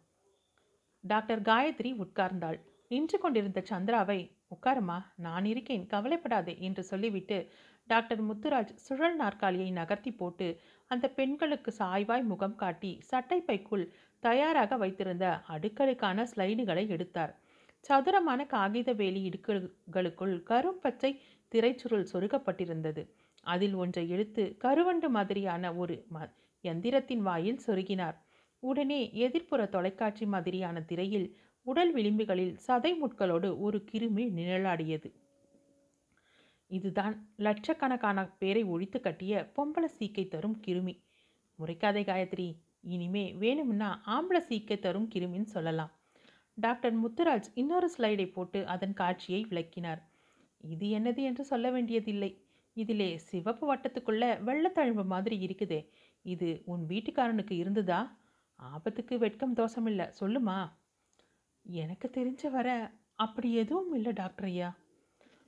டாக்டர் காயத்ரி உட்கார்ந்தாள். நின்று கொண்டிருந்த சந்திராவை உட்காருமா நான் இருக்கேன் கவலைப்படாதே என்று சொல்லிவிட்டு டாக்டர் முத்துராஜ் சுழல் நாற்காலியை நகர்த்தி போட்டு அந்த பெண்களுக்கு சாய்வாய் முகம் காட்டி சட்டைப்பைக்குள் தயாராக வைத்திருந்த அடுக்கடுக்கான ஸ்லைடுகளை எடுத்தார். சதுரமான காகித வேலி இடுக்குகளுக்குள் கரும்பச்சை திரைச்சுருள் சொருகப்பட்டிருந்தது. அதில் ஒன்றை இழுத்து கருவண்டு மாதிரியான ஒரு ம எந்திரத்தின் வாயில் சொருகினார். உடனே எதிர்ப்புற தொலைக்காட்சி மாதிரியான திரையில் உடல் விளிம்புகளில் சதை முட்களோடு ஒரு கிருமி நிழலாடியது. இதுதான் லட்சக்கணக்கான பேரை ஒழித்து கட்டிய பொம்பளை சீக்கை தரும் கிருமி. முறைக்காதே காயத்ரி இனிமே வேணும்னா ஆம்பளை சீக்கை தரும் கிருமின்னு சொல்லலாம். டாக்டர் முத்துராஜ் இன்னொரு ஸ்லைடை போட்டு அதன் காட்சியை விளக்கினார். இது என்னது என்று சொல்ல வேண்டியதில்லை. இதிலே சிவப்பு வட்டத்துக்குள்ள வெள்ளத்தழும்பு மாதிரி இருக்குதே. இது உன் வீட்டுக்காரனுக்கு இருந்ததா? ஆபத்துக்கு வெட்கம் தோஷமில்லை சொல்லுமா? எனக்கு தெரிஞ்ச வர அப்படி எதுவும் இல்லை டாக்டர் ஐயா.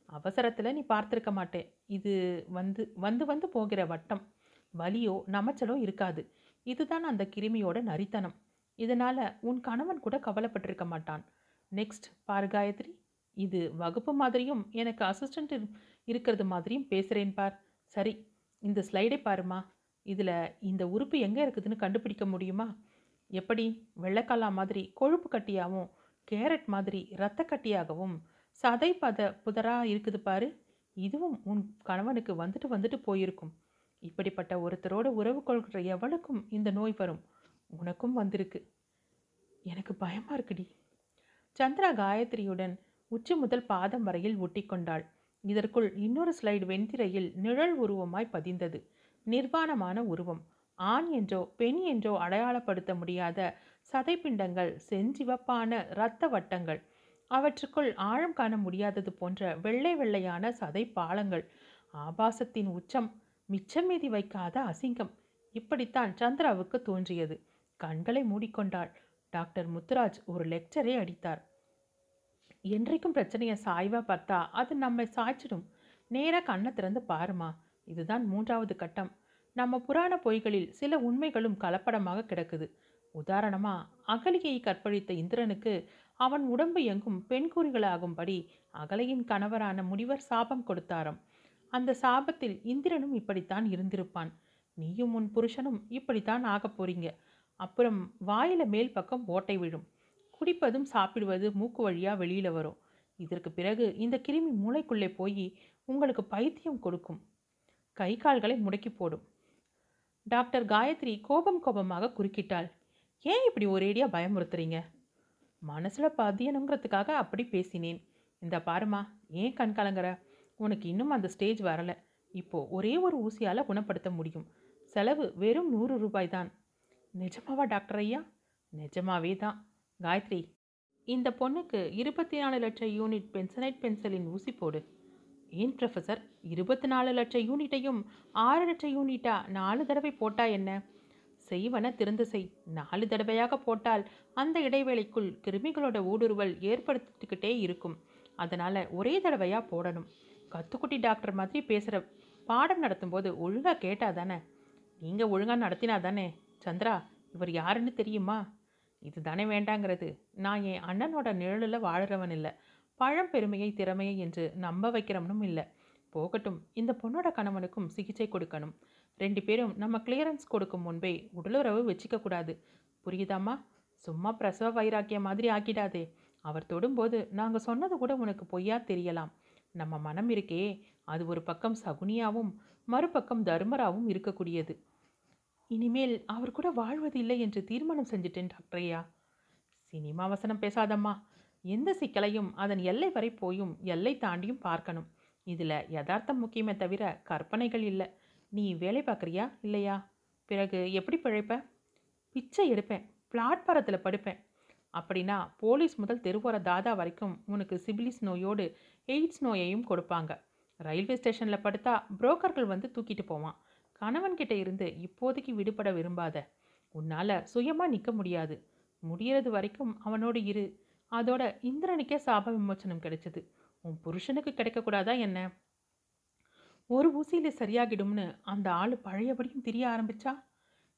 அவசரத்தில் நீ பார்த்துருக்க மாட்டேன் இது வந்து வந்து வந்து போகிற வட்டம். வலியோ நமச்சலோ இருக்காது. இதுதான் அந்த கிருமியோட நரித்தனம். இதனால் உன் கணவன் கூட கவலைப்பட்டிருக்க மாட்டான். நெக்ஸ்ட் பாரு காயத்ரி இது வகுப்பு மாதிரியும் எனக்கு அசிஸ்டண்ட் இருக்கிறது மாதிரியும் பேசுகிறேன் பார். சரி இந்த ஸ்லைடை பாருமா இதில் இந்த உறுப்பு எங்கே இருக்குதுன்னு கண்டுபிடிக்க முடியுமா? எப்படி? வெள்ளைக்காலா மாதிரி கொழுப்பு கட்டியாகவும் கேரட் மாதிரி இரத்த கட்டியாகவும் சதை பத புதராக இருக்குது பாரு. இதுவும் உன் கணவனுக்கு வந்துட்டு வந்துட்டு போயிருக்கும். இப்படிப்பட்ட ஒருத்தரோட உறவு கொள்கிற எவளுக்கும் இந்த நோய் வரும். உனக்கும் வந்திருக்கு. எனக்கு பயமா இருக்குடி. சந்திரா காயத்ரியுடன் உச்சி முதல் பாதம் வரையில் ஒட்டிக்கொண்டாள். இதற்குள் இன்னொரு ஸ்லைடு வெண்திரையில் நிழல் உருவமாய் பதிந்தது. நிர்வாணமான உருவம். ஆண் என்றோ பெண் என்றோ அடையாளப்படுத்த முடியாத சதைப்பிண்டங்கள் செஞ்சிவப்பான இரத்த வட்டங்கள். அவற்றுக்குள் ஆழம் காண முடியாதது போன்ற வெள்ளை வெள்ளையான சதை பாலங்கள். ஆபாசத்தின் உச்சம் மிச்சம் மீதி வைக்காத அசிங்கம். இப்படித்தான் சந்திராவுக்கு தோன்றியது. கண்களை மூடிக்கொண்டாள். டாக்டர் முத்துராஜ் ஒரு லெக்சரை அடித்தார். என்றைக்கும் பிரச்சனையை சாய்வா பார்த்தா அது நம்மை சாய்ச்சிடும். நேராக கண்ணை திறந்து பாருமா இதுதான் மூன்றாவது கட்டம். நம்ம புராண பொய்களில் சில உண்மைகளும் கலப்படமாக கிடக்குது. உதாரணமாக அகலிகையை கற்பழித்த இந்திரனுக்கு அவன் உடம்பு எங்கும் பெண்கூறிகளாகும்படி அகலையின் கணவரான முனிவர் சாபம் கொடுத்தாராம். அந்த சாபத்தில் இந்திரனும் இப்படித்தான் இருந்திருப்பான். நீயும் உன் புருஷனும் இப்படித்தான் ஆகப் போறீங்க. அப்புறம் வாயில மேல் பக்கம் ஓட்டை விழும். குடிப்பதும் சாப்பிடுவது மூக்கு வழியா வெளியில வரும். இதற்கு பிறகு இந்த கிருமி மூளைக்குள்ளே போய் உங்களுக்கு பைத்தியம் கொடுக்கும். கை கால்களை முடக்கி போடும். டாக்டர் காயத்ரி கோபம் கோபமாக குறுக்கிட்டாள். ஏன் இப்படி ஒரேடியா பயமுறுத்துறீங்க? மனசுல பதியணுங்கிறதுக்காக அப்படி பேசினேன். இந்த பாருமா ஏன் கண் கலங்குற? உனக்கு இன்னும் அந்த ஸ்டேஜ் வரல. இப்போ ஒரே ஒரு ஊசியால குணப்படுத்த முடியும். செலவு வெறும் நூறு ரூபாய் தான் நிஜமாவா டாக்டர் ஐயா? நிஜமாவே தான். காயத்ரி இந்த பொண்ணுக்கு இருபத்தி நாலு லட்சம் யூனிட் பென்சனைட் பென்சிலின் ஊசி போடு. ஏன் ப்ரொஃபஸர் இருபத்தி நாலு லட்சம் யூனிட்டையும் ஆறு லட்சம் யூனிட்டா நாலு தடவை போட்டா என்ன? செய்வன திறந்து செய். நாலு தடவையாக போட்டால் அந்த இடைவேளைக்குள் கிருமிகளோட ஊடுருவல் ஏற்படுத்திக்கிட்டே இருக்கும். அதனால் ஒரே தடவையாக போடணும். கத்துக்குட்டி டாக்டர் மாதிரி பேசுகிற பாடம் நடத்தும்போது ஒழுங்காக கேட்டால் தானே? நீங்கள் ஒழுங்காக நடத்தினா தானே? சந்திரா இவர் யாருன்னு தெரியுமா? இது தானே வேண்டாங்கிறது. நான் என் அண்ணனோட நிழலில் வாழறவன் இல்லை. பழம்பெருமையை திறமையை என்று நம்ப வைக்கிறவனும் இல்லை. போகட்டும் இந்த பொண்ணோட கணவனுக்கும் சிகிச்சை கொடுக்கணும். ரெண்டு பேரும் நம்ம கிளியரன்ஸ் கொடுக்கும் முன்பே உடலுறவு வச்சுக்கக்கூடாது புரியுதாம்மா? சும்மா பிரசவ வைராக்கியம் மாதிரி ஆக்கிடாதே. அவர் தொடும்போது நாங்கள் சொன்னது கூட உனக்கு பொய்யா தெரியலாம். நம்ம மனம் இருக்கே அது ஒரு பக்கம் சகுனியாவும் மறுபக்கம் தர்மராவும் இருக்கக்கூடியது. இனிமேல் அவர் கூட வாழ்வதில்லை என்று தீர்மானம் செஞ்சிட்டேன் டாக்டர் ஐயா. சினிமா வசனம் பேசாதம்மா. எந்த சிக்கலையும் அதன் எல்லை வரை போயும் எல்லை தாண்டியும் பார்க்கணும். இதில் யதார்த்தம் முக்கியமே தவிர கற்பனைகள் இல்லை. நீ வேலை பார்க்குறியா? இல்லையா? பிறகு எப்படி பிழைப்ப? பிச்சை எடுப்பேன். பிளாட்பாரத்தில் படுப்பேன். அப்படின்னா போலீஸ் முதல் தெருவோர தாதா வரைக்கும் உனக்கு சிபிலிஸ் நோயோடு எய்ட்ஸ் நோயையும் கொடுப்பாங்க. ரயில்வே ஸ்டேஷனில் படுத்தா புரோக்கர்கள் வந்து தூக்கிட்டு போவான். கணவன்கிட்ட இருந்து இப்போதைக்கு விடுபட விரும்பாத. உன்னால் சுயமாக நிற்க முடியாது. முடியறது வரைக்கும் அவனோடு இரு. அதோட இந்திரனுக்கே சாப விமோச்சனம் கிடைச்சது. உன் புருஷனுக்கு கிடைக்கக்கூடாதா என்ன? ஒரு ஊசியில் சரியாகிடும்னு அந்த ஆள் பழையபடியும் திரிய ஆரம்பிச்சா?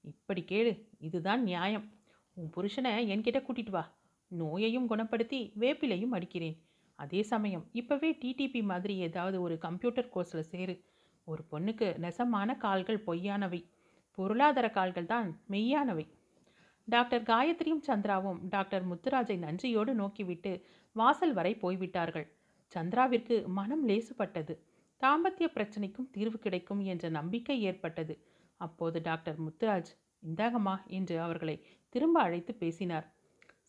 இப்படி கேளு இதுதான் நியாயம். உன் புருஷனை என்கிட்ட கூட்டிட்டு வா. நோயையும் குணப்படுத்தி வேப்பிலையும் அடிக்கிறேன். அதே சமயம் இப்போவே டிடிபி மாதிரி ஏதாவது ஒரு கம்ப்யூட்டர் கோர்ஸில் சேரு. ஒரு பொண்ணுக்கு நெசமான கால்கள் பொய்யானவை. பொருளாதார கால்கள் தான் மெய்யானவை. டாக்டர் காயத்ரியும் சந்திராவும் டாக்டர் முத்துராஜை நன்றியோடு நோக்கிவிட்டு வாசல் வரை போய்விட்டார்கள். சந்திராவிற்கு மனம் லேசுப்பட்டது தாம்பத்திய பிரச்சனைக்கும் தீர்வு கிடைக்கும் என்ற நம்பிக்கை ஏற்பட்டது. அப்போது டாக்டர் முத்துராஜ் இந்தாகம்மா என்று அவர்களை திரும்ப அழைத்து பேசினார்.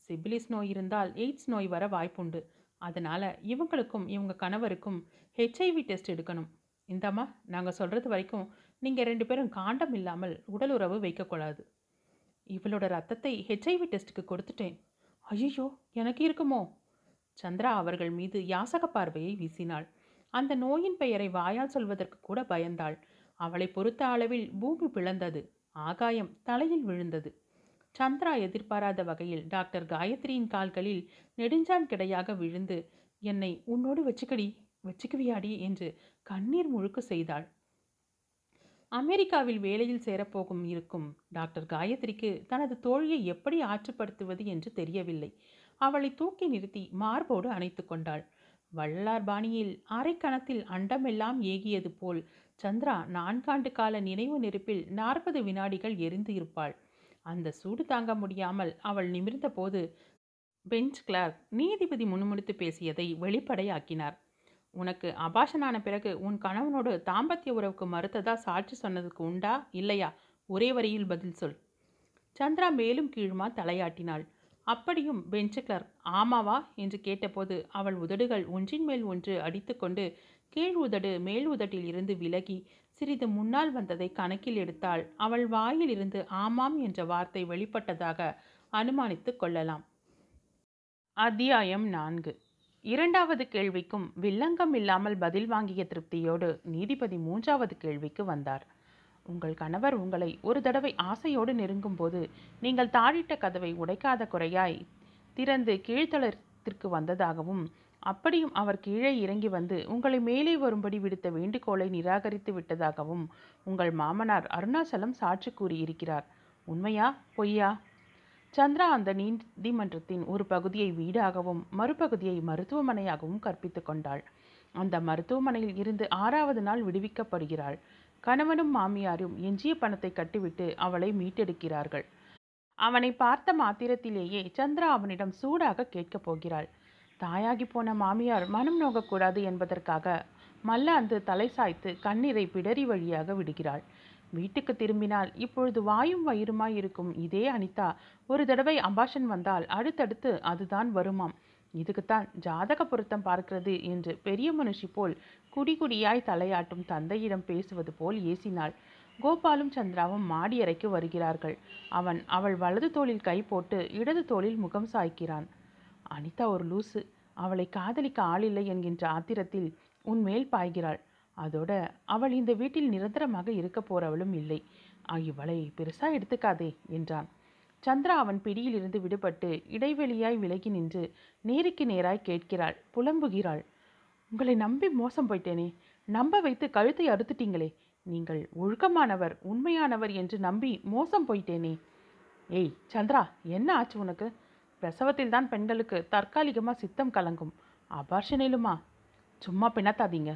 சிபிலிஸ் நோய் இருந்தால் எய்ட்ஸ் நோய் வர வாய்ப்புண்டு. அதனால் இவங்களுக்கும் இவங்க கணவருக்கும் ஹெச்ஐவி டெஸ்ட் எடுக்கணும். இந்தாம்மா நாங்கள் சொல்கிறது வரைக்கும் நீங்கள் ரெண்டு பேரும் காண்டம் இல்லாமல் உடலுறவு வைக்கக்கூடாது. இவளோட ரத்தத்தை ஹெச்ஐவி டெஸ்ட்டுக்கு கொடுத்துட்டேன். ஐயோ எனக்கு இருக்குமோ? சந்திரா அவர்கள் மீது யாசக பார்வையை வீசினாள். அந்த நோயின் பெயரை வாயால் சொல்வதற்கு கூட பயந்தாள். அவளை பொறுத்த அளவில் பூமி பிளந்தது. ஆகாயம் தலையில் விழுந்தது. சந்திரா எதிர்பாராத வகையில் டாக்டர் காயத்ரியின் கால்களில் நெடுஞ்சான் கிடையாக விழுந்து என்னை உன்னோடு வச்சுக்கடி வச்சுக்குவியாடி என்று கண்ணீர் முழுக்க செய்தாள். அமெரிக்காவில் வேலையில் சேரப்போகும் இருக்கும் டாக்டர் காயத்ரிக்கு தனது தோழியை எப்படி ஆற்றுப்படுத்துவது என்று தெரியவில்லை. அவளை தூக்கி நிறுத்தி மார்போடு அணைத்து கொண்டாள். வள்ளார் பாணியில் அரைக்கணத்தில் அண்டமெல்லாம் ஏகியது போல் சந்திரா நான்காண்டு கால நினைவு நெருப்பில் நாற்பது வினாடிகள் எரிந்து இருப்பாள். அந்த சூடு தாங்க முடியாமல் அவள் நிமிர்ந்தபோது பெஞ்ச் கிளார்க் நீதிபதி முணுமுணுத்து பேசியதை வெளிப்படையாக்கினார். உனக்கு அபாஷனான பிறகு உன் கணவனோடு தாம்பத்திய உறவுக்கு மறுத்ததா சாட்சி சொன்னதுக்கு உண்டா? இல்லையா? ஒரே வரியில் பதில் சொல். சந்திரா மேலும் கீழுமா தலையாட்டினாள். அப்படியும் பெஞ்சு கிளர்க் ஆமாவா? என்று கேட்டபோது அவள் உதடுகள் ஒன்றின் மேல் ஒன்று அடித்துக்கொண்டு கீழ் உதடு மேல் உதட்டில் இருந்து விலகி சிறிது முன்னால் வந்ததை கணக்கில் எடுத்தால் அவள் வாயில் இருந்து ஆமாம் என்ற வார்த்தை வெளிப்பட்டதாக அனுமானித்து கொள்ளலாம். அத்தியாயம் நான்கு. இரண்டாவது கேள்விக்கும் வில்லங்கம் இல்லாமல் பதில் வாங்கிய திருப்தியோடு நீதிபதி மூன்றாவது கேள்விக்கு வந்தார். உங்கள் கணவர் உங்களை ஒரு தடவை ஆசையோடு நெருங்கும்போது நீங்கள் தாழிட்ட கதவை உடைக்காத குறையாய் திறந்து கீழ்த்தளத்திற்கு வந்ததாகவும் அப்படியும் அவர் கீழே இறங்கி வந்து உங்களை மேலே வரும்படி விடுத்த வேண்டுகோளை நிராகரித்து விட்டதாகவும் உங்கள் மாமனார் அருணாச்சலம் சாட்சி கூறியிருக்கிறார். உண்மையா? பொய்யா? சந்திரா அந்த நீதிமன்றத்தின் ஒரு பகுதியை வீடாகவும் மறுபகுதியை மருத்துவமனையாகவும் கற்பித்து கொண்டாள். அந்த மருத்துவமனையில் இருந்து ஆறாவது நாள் விடுவிக்கப்படுகிறாள். கணவனும் மாமியாரும் எஞ்சிய பணத்தை கட்டிவிட்டு அவளை மீட்டெடுக்கிறார்கள். அவனை பார்த்த மாத்திரத்திலேயே சந்திரா அவனிடம் சூடாக கேட்கப் போகிறாள். தாயாகி போன மாமியார் மனம் நோகக்கூடாது என்பதற்காக மல்லாந்து தலை சாய்த்து கண்ணீரை பிடரி வழியாக விடுகிறாள். வீட்டுக்கு திரும்பினால் இப்பொழுது வாயும் வயிறுமாய் இருக்கும் இதே அனிதா ஒரு தடவை அம்பாஷன் வந்தால் அடுத்தடுத்து அதுதான் வருமாம். இதுக்குத்தான் ஜாதக பொருத்தம் பார்க்கிறது என்று பெரிய மனுஷி போல் குடிகுடியாய் தலையாட்டும் தந்தையிடம் பேசுவது போல் ஏசினாள். கோபாலும் சந்திராவும் மாடி அறைக்கு வருகிறார்கள். அவன் அவள் வலது தோளில் கை போட்டு இடது தோளில் முகம் சாய்க்கிறான். அனிதா ஒரு லூசு. அவளை காதலிக்க ஆளில்லை என்கின்ற ஆத்திரத்தில் உன்மேல் பாய்கிறாள். அதோட அவள் இந்த வீட்டில் நிரந்தரமாக இருக்க போறவளும் இல்லை. இவளை பெருசா எடுத்துக்காதே என்றான். சந்திரா அவன் பிடியிலிருந்து விடுபட்டு இடைவெளியாய் விலகி நின்று நேருக்கு நேராய் கேட்கிறாள். புலம்புகிறாள். உங்களை நம்பி மோசம் போயிட்டேனே. நம்ப வைத்து கழுத்தை அறுத்துட்டீங்களே. நீங்கள் ஒழுக்கமானவர் உண்மையானவர் என்று நம்பி மோசம் போயிட்டேனே. ஏய் சந்திரா என்ன ஆச்சு உனக்கு? பிரசவத்தில் தான் பெண்களுக்கு தற்காலிகமாக சித்தம் கலங்கும். அபார்ஷனிலுமா சும்மா பிணத்தாதீங்க.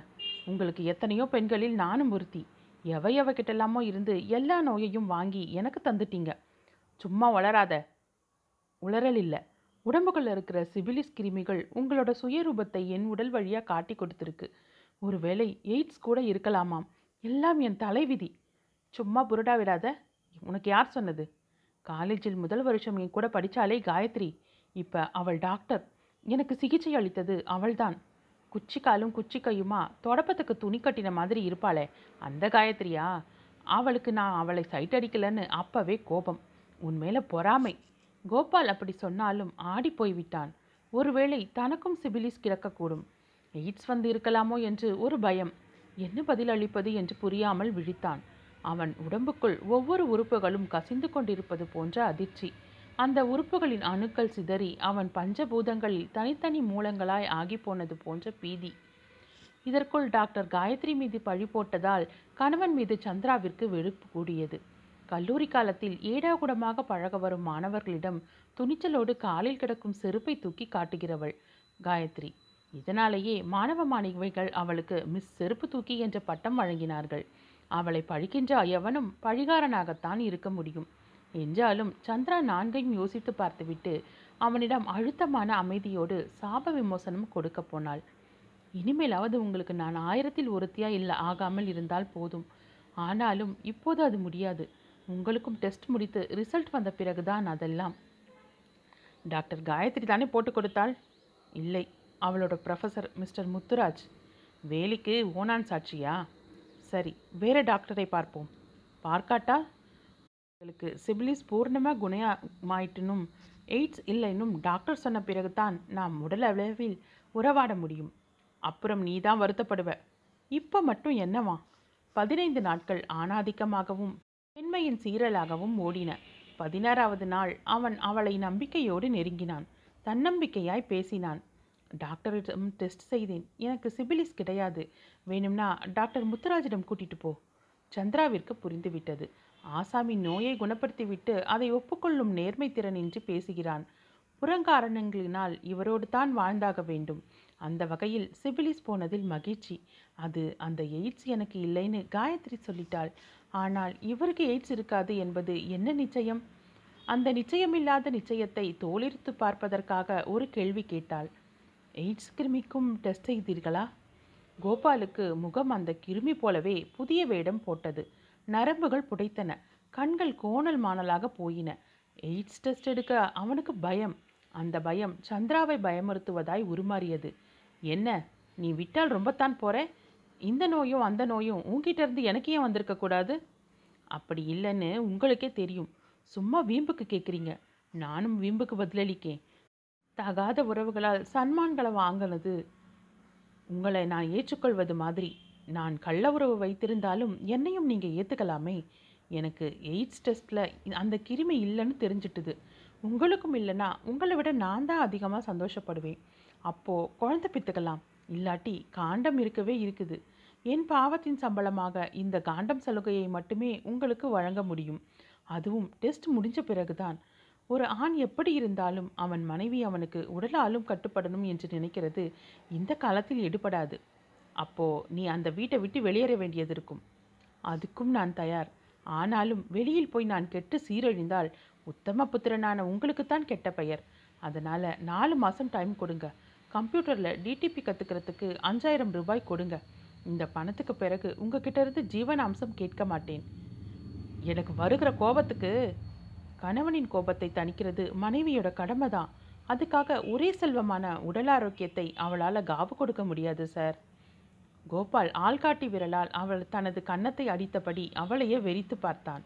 உங்களுக்கு எத்தனையோ பெண்களில் நானும் ஒருத்தி. எவை எவகிட்டலாமோ இருந்து எல்லா நோயையும் வாங்கி எனக்கு தந்துட்டீங்க. சும்மா வளராத. உளறல் இல்லை. உடம்புக்குள்ள இருக்கிற சிபிலிஸ் கிருமிகள் உங்களோட சுயரூபத்தை என் உடல் வழியாக காட்டி கொடுத்துருக்கு. ஒருவேளை எய்ட்ஸ் கூட இருக்கலாமாம். எல்லாம் என் தலைவிதி. சும்மா புருடா விடாத. உனக்கு யார் சொன்னது? காலேஜில் முதல் வருஷம் என் கூட படித்தாலே காயத்ரி. இப்போ அவள் டாக்டர். எனக்கு சிகிச்சை அளித்தது அவள்தான். குச்சிக்காலும் குச்சி கையுமா தொடப்பத்துக்கு துணி கட்டின மாதிரி இருப்பாளே. அந்த காயத்ரியா? அவளுக்கு நான் அவளை சைட் அடிக்கலன்னு அப்பவே கோபம். உன்மேல பொறாமை. கோபால் அப்படி சொன்னாலும் ஆடி போய்விட்டான் ஒருவேளை தனக்கும் சிபிலிஸ் கிடக்கக்கூடும். எய்ட்ஸ் வந்து இருக்கலாமோ என்று ஒரு பயம். என்ன பதில் அளிப்பது என்று புரியாமல் விழித்தான். அவன் உடம்புக்குள் ஒவ்வொரு உறுப்புகளும் கசிந்து கொண்டிருப்பது போன்ற அதிர்ச்சி. அந்த உறுப்புகளின் அணுக்கள் சிதறி அவன் பஞ்சபூதங்களில் தனித்தனி மூலங்களாய் ஆகிப்போனது போன்ற பீதி. இதற்குள் டாக்டர் காயத்ரி மீது பழி போட்டதால் கணவன் மீது சந்திராவிற்கு வெறுப்பு கூடியது. கல்லூரி காலத்தில் ஏடாகுடமாக பழக வரும் மாணவர்களிடம் துணிச்சலோடு காலில் கிடக்கும் செருப்பை தூக்கி காட்டுகிறவள் காயத்ரி. இதனாலேயே மாணவ மாணவிகள் அவளுக்கு மிஸ் செருப்பு தூக்கி என்ற பட்டம் வழங்கினார்கள். அவளை பழிக்கின்ற எவனும் பழிகாரனாகத்தான் இருக்க முடியும். என்றாலும் சந்திரா நான்கையும் யோசித்து பார்த்துவிட்டு அவனிடம் அழுத்தமான அமைதியோடு சாப விமோசனம் கொடுக்க போனாள். இனிமேலாவது உங்களுக்கு நான் ஆயிரத்தில் ஒருத்தியா இல்லை ஆகாமல் இருந்தால் போதும். ஆனாலும் இப்போது அது முடியாது. உங்களுக்கும் டெஸ்ட் முடித்து ரிசல்ட் வந்த பிறகுதான் அதெல்லாம். டாக்டர் காயத்ரி தானே போட்டு கொடுத்தாள்? இல்லை அவளோட ப்ரொஃபஸர் மிஸ்டர் முத்துராஜ். வேலைக்கு ஓனான் சாட்சியா? சரி வேற டாக்டரை பார்ப்போம். பார்க்காட்டா? உங்களுக்கு சிபிலிஸ் பூர்ணமாக குணமாயிட்டனும் எய்ட்ஸ் இல்லைன்னும் டாக்டர் சொன்ன பிறகுதான் நாம் உடல் அளவில் உறவாட முடியும். அப்புறம் நீ தான் வருத்தப்படுவ. இப்போ மட்டும் என்னவா? பதினைந்து நாட்கள் ஆணாதிக்கமாகவும் பெண்மையின் சீரலாகவும் ஓடின. பதினாறாவது நாள் அவன் அவளை நம்பிக்கையோடு நெருங்கினான். தன்னம்பிக்கையாய் பேசினான். டாக்டரிடம் டெஸ்ட் செய்தேன். எனக்கு சிபிலிஸ் கிடையாது. வேணும்னா டாக்டர் முத்துராஜிடம் கூட்டிட்டு போ. சந்திராவிற்கு புரிந்துவிட்டது. ஆசாமின் நோயை குணப்படுத்திவிட்டு அதை ஒப்புக்கொள்ளும் நேர்மை திறன் என்று பேசுகிறான். புறங்காரணங்களினால் இவரோடு தான் வாழ்ந்தாக வேண்டும். அந்த வகையில் சிபிலிஸ் போனதில் மகிழ்ச்சி. அது அந்த எய்ட்ஸ் எனக்கு இல்லைன்னு காயத்ரி சொல்லிட்டாள். ஆனால் இவருக்கு எய்ட்ஸ் இருக்காது என்பது என்ன நிச்சயம்? அந்த நிச்சயமில்லாத நிச்சயத்தை தோலிர்த்து பார்ப்பதற்காக ஒரு கேள்வி கேட்டாள். AIDS கிருமிக்கும் test செய்தீர்களா? கோபாலுக்கு முகம் அந்த கிருமி போலவே புதிய வேடம் போட்டது. நரம்புகள் புடைத்தன. கண்கள் கோணல் மாணலாக போயின. எய்ட்ஸ் டெஸ்ட் எடுக்க அவனுக்கு பயம். அந்த பயம் சந்திராவை பயமுறுத்துவதாய் உருமாறியது. என்ன நீ விட்டால் ரொம்பத்தான் போற? இந்த நோயும் அந்த நோயும் உங்ககிட்ட இருந்து எனக்கு ஏன் வந்திருக்க கூடாது? அப்படி இல்லைன்னு உங்களுக்கே தெரியும். சும்மா வீம்புக்கு கேட்குறீங்க நானும் வீம்புக்கு பதிலளிக்கேன். தகாத உறவுகளால் சன்மான்களை வாங்கினது. உங்களை நான் ஏற்றுக்கொள்வது மாதிரி. நான் கள்ள உறவு வைத்திருந்தாலும் என்னையும் நீங்கள் ஏற்றுக்கலாமே எனக்கு எய்ட்ஸ் டெஸ்ட்டில் அந்த கிருமி இல்லைன்னு தெரிஞ்சிட்டுது. உங்களுக்கும் இல்லைன்னா உங்களை விட நான் தான் அதிகமாக சந்தோஷப்படுவேன். அப்போது குழந்தை பித்துக்கலாம் இல்லாட்டி காண்டம் இருக்கவே இருக்குது. என் பாவத்தின் சம்பளமாக இந்த காண்டம் சலுகையை மட்டுமே உங்களுக்கு வழங்க முடியும். அதுவும் டெஸ்ட் முடிஞ்ச பிறகுதான். ஒரு ஆண் எப்படி இருந்தாலும் அவன் மனைவி அவனுக்கு உடலாலும் கட்டுப்படணும் என்று நினைக்கிறது இந்த காலத்தில் எடுபடாது. அப்போது நீ அந்த வீட்டை விட்டு வெளியேற வேண்டியது இருக்கும். அதுக்கும் நான் தயார். ஆனாலும் வெளியில் போய் நான் கெட்டு சீரழிந்தால் உத்தம புத்திரனான உங்களுக்குத்தான் கெட்ட பெயர். அதனால் நாலு மாதம் டைம் கொடுங்க. கம்ப்யூட்டரில் டிடிபி கற்றுக்கிறதுக்கு அஞ்சாயிரம் ரூபாய் கொடுங்க. இந்த பணத்துக்கு பிறகு உங்ககிட்ட இருந்து ஜீவன அம்சம் கேட்க மாட்டேன். எனக்கு வருகிற கோபத்துக்கு கணவனின் கோபத்தை தணிக்கிறது மனைவியோட கடமை தான் அதுக்காக ஒரே செல்வமான உடல் ஆரோக்கியத்தை அவளால் காவு கொடுக்க முடியாது சார். கோபால் ஆள்காட்டி விரலால் அவள் தனது கன்னத்தை அடித்தபடி அவளையே வெறித்து பார்த்தான்.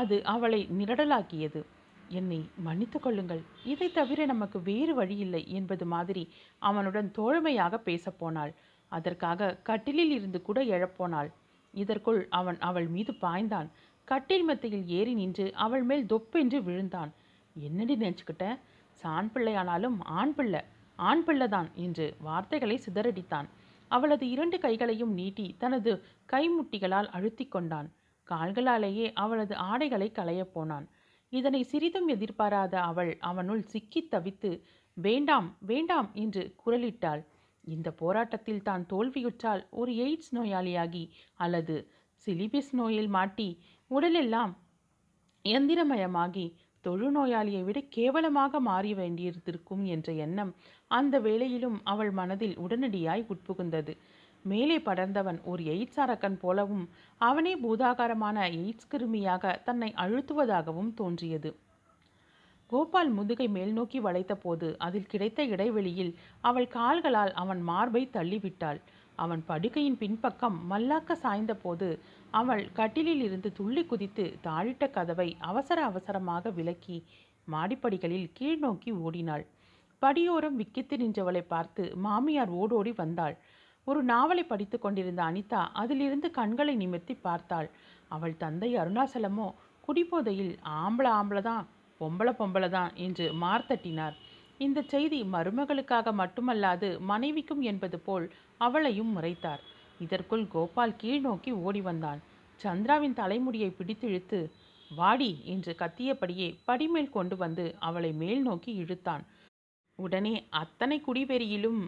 அது அவளை நிரடலாக்கியது. என்னை மன்னித்து கொள்ளுங்கள். இதை தவிர நமக்கு வேறு வழியில்லை என்பது மாதிரி அவனுடன் தோழமையாக பேசப்போனாள் அதற்காக கட்டிலில் இருந்து கூட எழப்போனாள். இதற்குள் அவன் அவள் மீது பாய்ந்தான். கட்டில் மத்தியில் ஏறி நின்று அவள் மேல் தொப்பென்று விழுந்தான். என்னடி நினச்சிக்கிட்ட? சான் பிள்ளையானாலும் ஆண் பிள்ளை. ஆண் பிள்ளைதான் என்று வார்த்தைகளை சிதறடித்தான். அவளது இரண்டு கைகளையும் நீட்டி தனது கைமுட்டிகளால் அழுத்தி கொண்டான். கால்களாலேயே அவளது ஆடைகளை களையப் போனான். இதனை சிறிதும் எதிர்பாராத அவள் அவனுள் சிக்கித் தவித்து வேண்டாம் வேண்டாம் என்று குரலிட்டாள். இந்த போராட்டத்தில் தான் தோல்வியுற்றால் ஒரு எய்ட்ஸ் நோயாளியாகி அல்லது சிலிபிஸ் நோயில் மாட்டி உடலெல்லாம் இயந்திரமயமாகி தொழுநோயாளியை விட கேவலமாக மாறி வேண்டியிருந்திருக்கும் என்ற எண்ணம் அந்த வேளையிலும் அவள் மனதில் உடனடியாய் உட்புகுந்தது. மேலே படர்ந்தவன் ஒரு எய்ட்ஸ் அரக்கன் போலவும் அவனே பூதாகாரமான எய்ட்ஸ் கிருமியாக தன்னை அழுத்துவதாகவும் தோன்றியது. கோபால் முதுகை மேல்நோக்கி வளைத்தபோது அதில் கிடைத்த இடைவெளியில் அவள் கால்களால் அவன் மார்பை தள்ளிவிட்டாள். அவன் படுக்கையின் பின்பக்கம் மல்லாக்க சாய்ந்தபோது அவள் கட்டிலில் இருந்து துள்ளி குதித்து தாழிட்ட கதவை அவசர அவசரமாக விலக்கி மாடிப்படிகளில் கீழ் நோக்கி ஓடினாள். படியோரம் விக்கித்து நின்றவளை பார்த்து மாமியார் ஓடோடி வந்தாள். ஒரு நாவலை படித்து கொண்டிருந்த அனிதா அதிலிருந்து கண்களை நிமிர்த்தி பார்த்தாள். அவள் தந்தை அருணாசலமோ குடிபோதையில் ஆம்பளை ஆம்பளை தான் பொம்பளை பொம்பளை தான் என்று மார்த்தட்டினார். இந்த செய்தி மருமகளுக்காக மட்டுமல்லாது மனைவிக்கும் என்பது போல் அவளையும் முறைத்தார். இதற்குள் கோபால் கீழ் நோக்கி ஓடி வந்தான். சந்திராவின் தலைமுடியை பிடித்திழுத்து வாடி என்று கத்தியபடியே படிமேல் கொண்டு வந்து அவளை மேல் நோக்கி இழுத்தான். உடனே அத்தனை குடிவெறியிலும்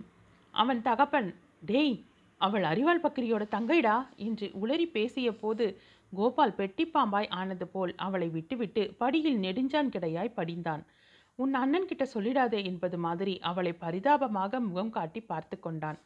அவன் தகப்பன் டேய் அவள் அறிவாள் பக்கிரியோட தங்கைடா என்று உளறி பேசிய போது கோபால் பெட்டிப்பாம்பாய் ஆனது போல் அவளை விட்டுவிட்டு படியில் நெடுஞ்சான் கிடையாய் படிந்தான். உன் அண்ணன் கிட்ட சொல்லிடாதே என்பது மாதிரி அவளை பரிதாபமாக முகம் காட்டி பார்த்து கொண்டான்.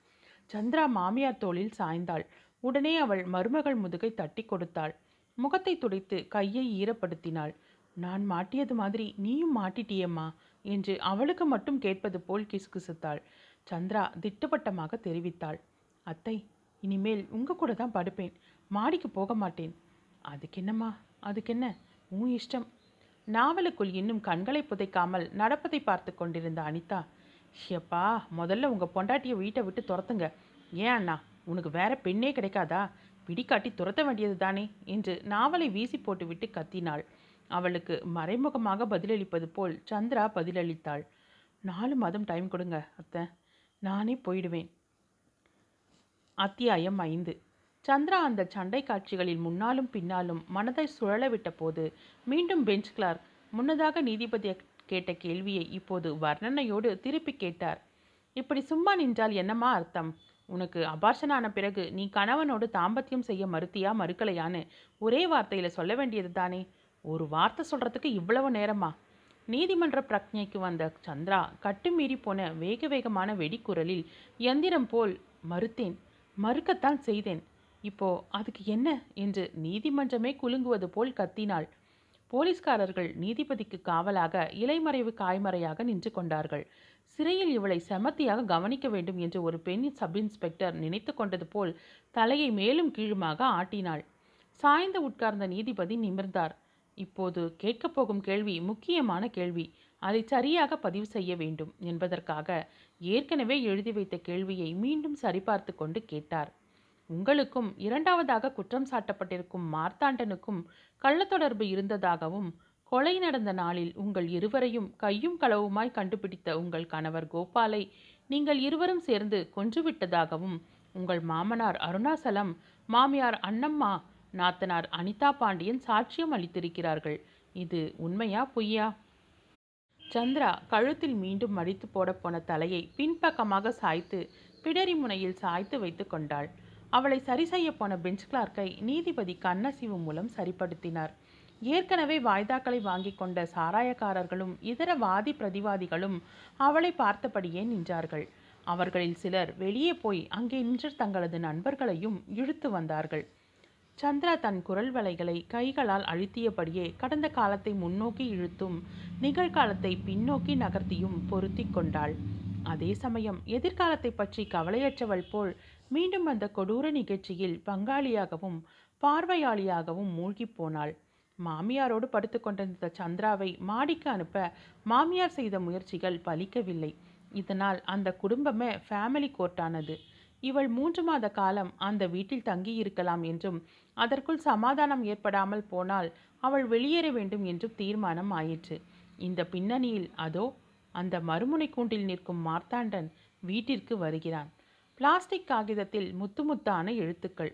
சந்திரா மாமியார் தோளில் சாய்ந்தாள். உடனே அவள் மருமகள் முதுகை தட்டி கொடுத்தாள். முகத்தை துடைத்து கையை ஈரப்படுத்தினாள். நான் மாட்டியது மாதிரி நீயும் மாட்டிட்டியம்மா. என்று அவளுக்கு மட்டும் கேட்பது போல் கிசுகிசுத்தாள். சந்திரா திட்டவட்டமாக தெரிவித்தாள். அத்தை இனிமேல் உங்க கூட தான் படுப்பேன். மாடிக்கு போக மாட்டேன். அதுக்கு என்னம்மா அதுக்கு என்ன உன் இஷ்டம். நாவலுக்குள் இன்னும் கண்களை புதைக்காமல் நடப்பதை பார்த்து கொண்டிருந்த அனிதா ஷியப்பா முதல்ல உங்கள் பொண்டாட்டியை வீட்டை விட்டு துரத்துங்க. ஏன் அண்ணா உனக்கு வேற பெண்ணே கிடைக்காதா? பிடிக்காட்டி துரத்த வேண்டியது தானே என்று நாவலை வீசி போட்டுவிட்டு கத்தினாள். அவளுக்கு மறைமுகமாக பதிலளிப்பது போல் சந்திரா பதிலளித்தாள். நாலு மாதம் டைம் கொடுங்க அத்தை. நானே போயிடுவேன். அத்தியாயம் ஐந்து. சந்திரா அந்த சண்டை காட்சிகளில் முன்னாலும் பின்னாலும் மனதை சுழல விட்ட போது மீண்டும் பெஞ்ச் கிளார்க் முன்னதாக நீதிபதி கேட்ட கேள்வியை இப்போது வர்ணனையோடு திருப்பி கேட்டார். இப்படி சும்மா நின்றால் என்னம்மா அர்த்தம்? உனக்கு அபார்ஷனான பிறகு நீ கணவனோடு தாம்பத்தியம் செய்ய மறுத்தியா மறுக்கலையான்னு ஒரே வார்த்தையில் சொல்ல வேண்டியது தானே? ஒரு வார்த்தை சொல்கிறதுக்கு இவ்வளவு நேரமா? நீதிமன்ற பிரக்ஞைக்கு வந்த சந்திரா கட்டுமீறி போன வேக வேகமான வெடிக்குரலில் எந்திரம் போல் மறுத்தேன் மறுக்கத்தான் செய்தேன். இப்போ அதுக்கு என்ன? என்று நீதிமன்றமே குலுங்குவது போல் கத்தினாள். போலீஸ்காரர்கள் நீதிபதிக்கு காவலாக இலைமறைவு காய்மறையாக நின்று கொண்டார்கள். சிறையில் இவளை செமத்தியாக கவனிக்க வேண்டும் என்று ஒரு பெண் சப் இன்ஸ்பெக்டர் நினைத்து கொண்டது போல் தலையை மேலும் கீழுமாக ஆட்டினாள். சாய்ந்து உட்கார்ந்த நீதிபதி நிமிர்ந்தார். இப்போது கேட்கப் போகும் கேள்வி முக்கியமான கேள்வி. அதை சரியாக பதிவு செய்ய வேண்டும் என்பதற்காக ஏற்கனவே எழுதி வைத்த கேள்வியை மீண்டும் சரிபார்த்து கொண்டு கேட்டார். உங்களுக்கும் இரண்டாவதாக குற்றம் சாட்டப்பட்டிருக்கும் மார்த்தாண்டனுக்கும் கள்ளத்தொடர்பு இருந்ததாகவும் கொலை நடந்த நாளில் உங்கள் இருவரையும் கையும் களவுமாய் கண்டுபிடித்த உங்கள் கணவர் கோபாலை நீங்கள் இருவரும் சேர்ந்து கொன்றுவிட்டதாகவும் உங்கள் மாமனார் அருணாசலம் மாமியார் அண்ணம்மா நாத்தனார் அனிதா பாண்டியன் சாட்சியம் அளித்திருக்கிறார்கள். இது உண்மையா பொய்யா? சந்திரா கழுத்தில் மீண்டும் மடித்து போடப்போன தலையை பின்பக்கமாக சாய்த்து பிடரி முனையில் சாய்த்து வைத்து கொண்டாள். அவளை சரி செய்ய போன பெஞ்ச் கிளார்க்கை நீதிபதி கண்ணசிவு மூலம் சரிப்படுத்தினார். ஏற்கனவே வாய்தாக்களை வாங்கி கொண்ட சாராயக்காரர்களும் இதர வாதி பிரதிவாதிகளும் அவளை பார்த்தபடியே நின்றார்கள். அவர்களில் சிலர் வெளியே போய் அங்கே நின்று தங்களது நண்பர்களையும் இழுத்து வந்தார்கள். சந்திரா தன் குரல் வலைகளை கைகளால் அழுத்தியபடியே கடந்த காலத்தை முன்னோக்கி இழுத்தும் நிகழ்காலத்தை பின்னோக்கி நகர்த்தியும் பொருத்தி கொண்டாள். அதே சமயம் எதிர்காலத்தை பற்றி கவலையற்றவள் போல் மீண்டும் அந்த கொடூர நிகழ்ச்சியில் பங்காளியாகவும் பார்வையாளியாகவும் மூழ்கிப் போனாள். மாமியாரோடு படுத்து கொண்டிருந்த சந்திராவை மாடிக்கு அனுப்ப மாமியார் செய்த முயற்சிகள் பலிக்கவில்லை. இதனால் அந்த குடும்பமே ஃபேமிலி கோர்ட்டானது இவள் மூன்று மாத காலம் அந்த வீட்டில் தங்கி இருக்கலாம் என்றும் அதற்குள் சமாதானம் ஏற்படாமல் போனால் அவள் வெளியேற வேண்டும் என்று தீர்மானம் ஆயிற்று. இந்த பின்னணியில் அதோ அந்த மறுமுனை கூண்டில் நிற்கும் மார்த்தாண்டன் வீட்டிற்கு வருகிறான். பிளாஸ்டிக் காகிதத்தில் முத்து முத்தான எழுத்துக்கள்.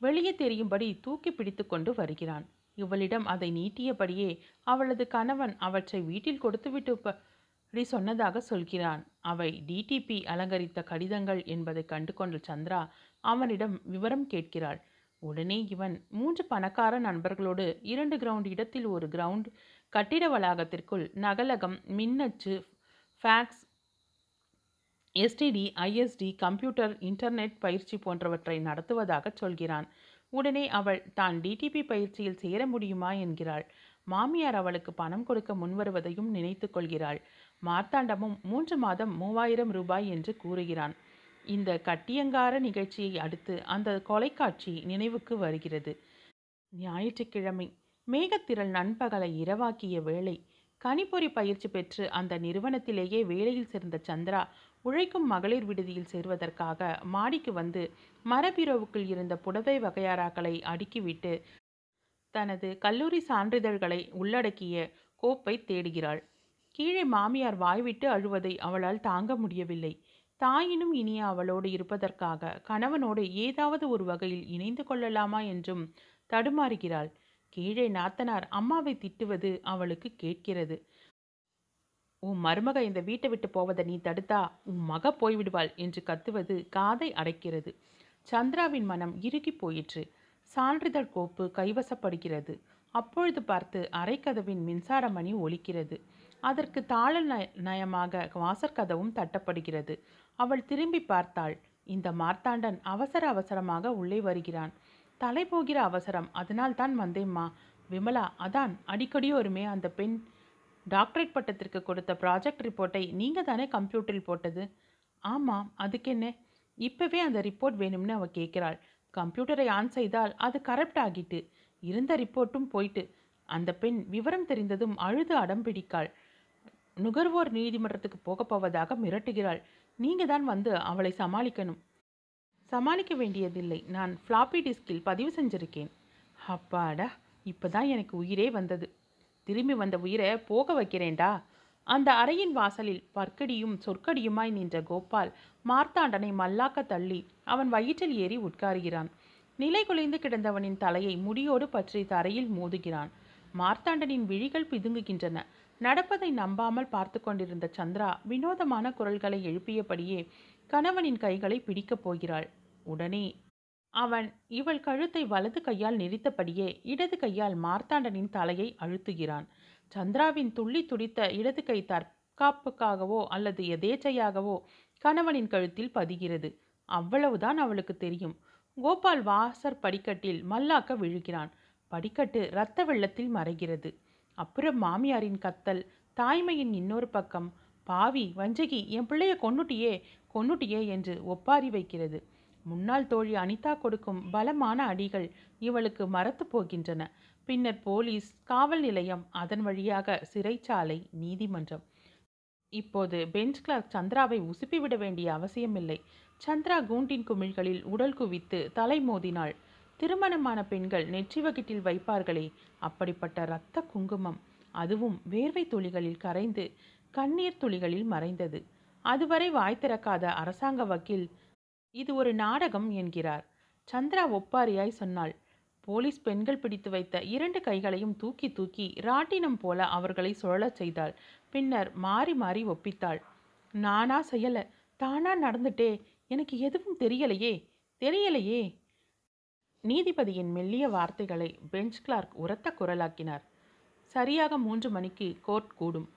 வெளியே தெரியும்படி தூக்கி பிடித்து கொண்டு வருகிறான். இவளிடம் அதை நீட்டியபடியே அவளது கணவன் அவற்றை வீட்டில் கொடுத்துவிட்டு அப்படி சொன்னதாக சொல்கிறான். அவை டிடிபி அலங்கரித்த கடிதங்கள் என்பதை கண்டு கொண்ட சந்திரா அவனிடம் விவரம் கேட்கிறாள். உடனே இவன் மூன்று பணக்கார நண்பர்களோடு இரண்டு கிரவுண்ட் இடத்தில் ஒரு கிரவுண்ட் கட்டிட வளாகத்திற்குள் நகலகம் மின்னச்சு fax STD ISD computer internet பயிற்சி போன்றவற்றை நடத்துவதாக சொல்கிறான். உடனே அவள் தான் டிடிபி பயிற்சியில் சேர முடியுமா? என்கிறாள். மாமியார் அவளுக்கு பணம் கொடுக்க முன்வருவதையும் நினைத்து கொள்கிறாள். மார்த்தாண்டமும் மூன்று மாதம் மூவாயிரம் ரூபாய் என்று கூறுகிறான். இந்த கட்டியங்கார நிகழ்ச்சியை அடுத்து அந்த கொலைக்காட்சி நினைவுக்கு வருகிறது. ஞாயிற்றுக்கிழமை மேகத்திரள் நண்பகலை இரவாக்கிய வேளை கணிப்பொறி பயிற்சி பெற்று அந்த நிறுவனத்திலேயே வேலையில் சேர்ந்த சந்திரா உழைக்கும் மகளிர் விடுதியில் சேர்வதற்காக மாடிக்கு வந்து மரபீரோவுக்குள் இருந்த புடவை வகையாராக்களை அடுக்கிவிட்டு தனது கல்லூரி சான்றிதழ்களை உள்ளடக்கிய கோப்பை தேடுகிறாள். கீழே மாமியார் வாய்விட்டு அழுவதை அவளால் தாங்க முடியவில்லை. தாயினும் இனிய அவளோடு இருப்பதற்காக கணவனோடு ஏதாவது ஒரு வகையில் இணைந்து கொள்ளலாமா என்றும் தடுமாறுகிறாள். கீழே நாத்தனார் அம்மாவை திட்டுவது அவளுக்கு கேட்கிறது. உன் மருமக இந்த வீட்டை விட்டு போவதை நீ தடுத்தா உன் மக போய்விடுவாள் என்று கத்துவது காதை அடைக்கிறது. சந்திராவின் மனம் இறுகி போயிற்று. சான்றிதழ் கோப்பு கைவசப்படுகிறது. அப்பொழுது பார்த்து அரைக்கதவின் மின்சார மணி ஒலிக்கிறது. அதற்கு தாள நய நயமாக வாசற்கதவும் தட்டப்படுகிறது. அவள் திரும்பி பார்த்தாள். இந்த மார்த்தாண்டன் அவசர அவசரமாக உள்ளே வருகிறான். தலை போகிற அவசரம் அதனால் தான் வந்தேம்மா. விமலா அதான் அடிக்கடி ஒருமே அந்த பெண் டாக்டரேட் பட்டத்திற்கு கொடுத்த ப்ராஜெக்ட் ரிப்போர்ட்டை நீங்கள் தானே கம்ப்யூட்டரில் போட்டது? ஆமாம் அதுக்கென்ன? இப்போவே அந்த ரிப்போர்ட் வேணும்னு அவள் கேட்குறாள். கம்ப்யூட்டரை ஆன் செய்தால் அது கரப்ட் ஆகிட்டு இருந்த ரிப்போர்ட்டும் போயிட்டு. அந்த பெண் விவரம் தெரிந்ததும் அழுது அடம் பிடிக்காள். நுகர்வோர் நீதிமன்றத்துக்கு போகப் போவதாக மிரட்டுகிறாள். நீங்கள் தான் வந்து அவளை சமாளிக்கணும். சமாளிக்க வேண்டியதில்லை. நான் ஃப்ளாப்பி டிஸ்கில் பதிவு செஞ்சிருக்கேன். அப்பாடா இப்போ தான் எனக்கு உயிரே வந்தது. திரும்பி வந்த உயிரை போக வைக்கிறேன்டா. அந்த அறையின் வாசலில் பற்கடியும் சொற்கடியுமாய் நின்ற கோபால் மார்த்தாண்டனை மல்லாக்க தள்ளி அவன் வயிற்றில் ஏறி உட்காருகிறான். நிலை குலைந்து கிடந்தவனின் தலையை முடியோடு பற்றி தரையில் மோதுகிறான். மார்த்தாண்டனின் விழிகள் பிதுங்குகின்றன. நடப்பதை நம்பாமல் பார்த்து கொண்டிருந்த சந்திரா வினோதமான குரல்களை எழுப்பியபடியே கணவனின் கைகளை பிடிக்கப் போகிறாள். உடனே அவன் இவள் கழுத்தை வலது கையால் நெரித்தபடியே இடது கையால் மார்த்தாண்டனின் தலையை அழுத்துகிறான். சந்திராவின் துள்ளி துடித்த இடது கை தற்காப்புக்காகவோ அல்லது எதேச்சையாகவோ கணவனின் கழுத்தில் பதிகிறது. அவ்வளவுதான் அவளுக்கு தெரியும். கோபால் வாசர் படிக்கட்டில் மல்லாக்க விழுகிறான். படிக்கட்டு இரத்த வெள்ளத்தில் மறைகிறது. அப்புறம் மாமியாரின் கத்தல் தாய்மையின் இன்னொரு பக்கம் பாவி வஞ்சகி என் பிள்ளைய கொன்னுட்டியே கொன்னுட்டியே என்று ஒப்பாரி வைக்கிறது. முன்னாள் தோழி அனிதா கொடுக்கும் பலமான அடிகள் இவளுக்கு மறத்து போகின்றன. பின்னர் போலீஸ் காவல் நிலையம் அதன் வழியாக சிறைச்சாலை நீதிமன்றம். இப்போது பெஞ்ச் கிளார்க் சந்திராவை உசுப்பிவிட வேண்டிய அவசியமில்லை. சந்திரா கூண்டின் குமிழ்களில் உடல் குவித்து தலை மோதினாள். திருமணமான பெண்கள் நெற்றி வகிட்டில் வைப்பார்களே அப்படிப்பட்ட இரத்த குங்குமம் அதுவும் வேர்வை துளிகளில் கரைந்து கண்ணீர் துளிகளில் மறைந்தது. அதுவரை வாய் திறக்காத அரசாங்க வக்கீல் இது ஒரு நாடகம் என்கிறார். சந்திரா ஒப்பாரியாய் சொன்னாள் போலீஸ் பெண்கள் பிடித்து வைத்த இரண்டு கைகளையும் தூக்கி தூக்கி ராட்டினம் போல அவர்களை சுழலச் செய்தாள். பின்னர் மாறி மாறி ஒப்பித்தாள் நானா செய்யல தானா நடந்துட்டே எனக்கு எதுவும் தெரியலையே தெரியலையே நீதிபதியின் மெல்லிய வார்த்தைகளை பெஞ்ச் கிளார்க் உரத்த குரலாக்கினார். சரியாக மூன்று மணிக்கு கோர்ட் கூடும்.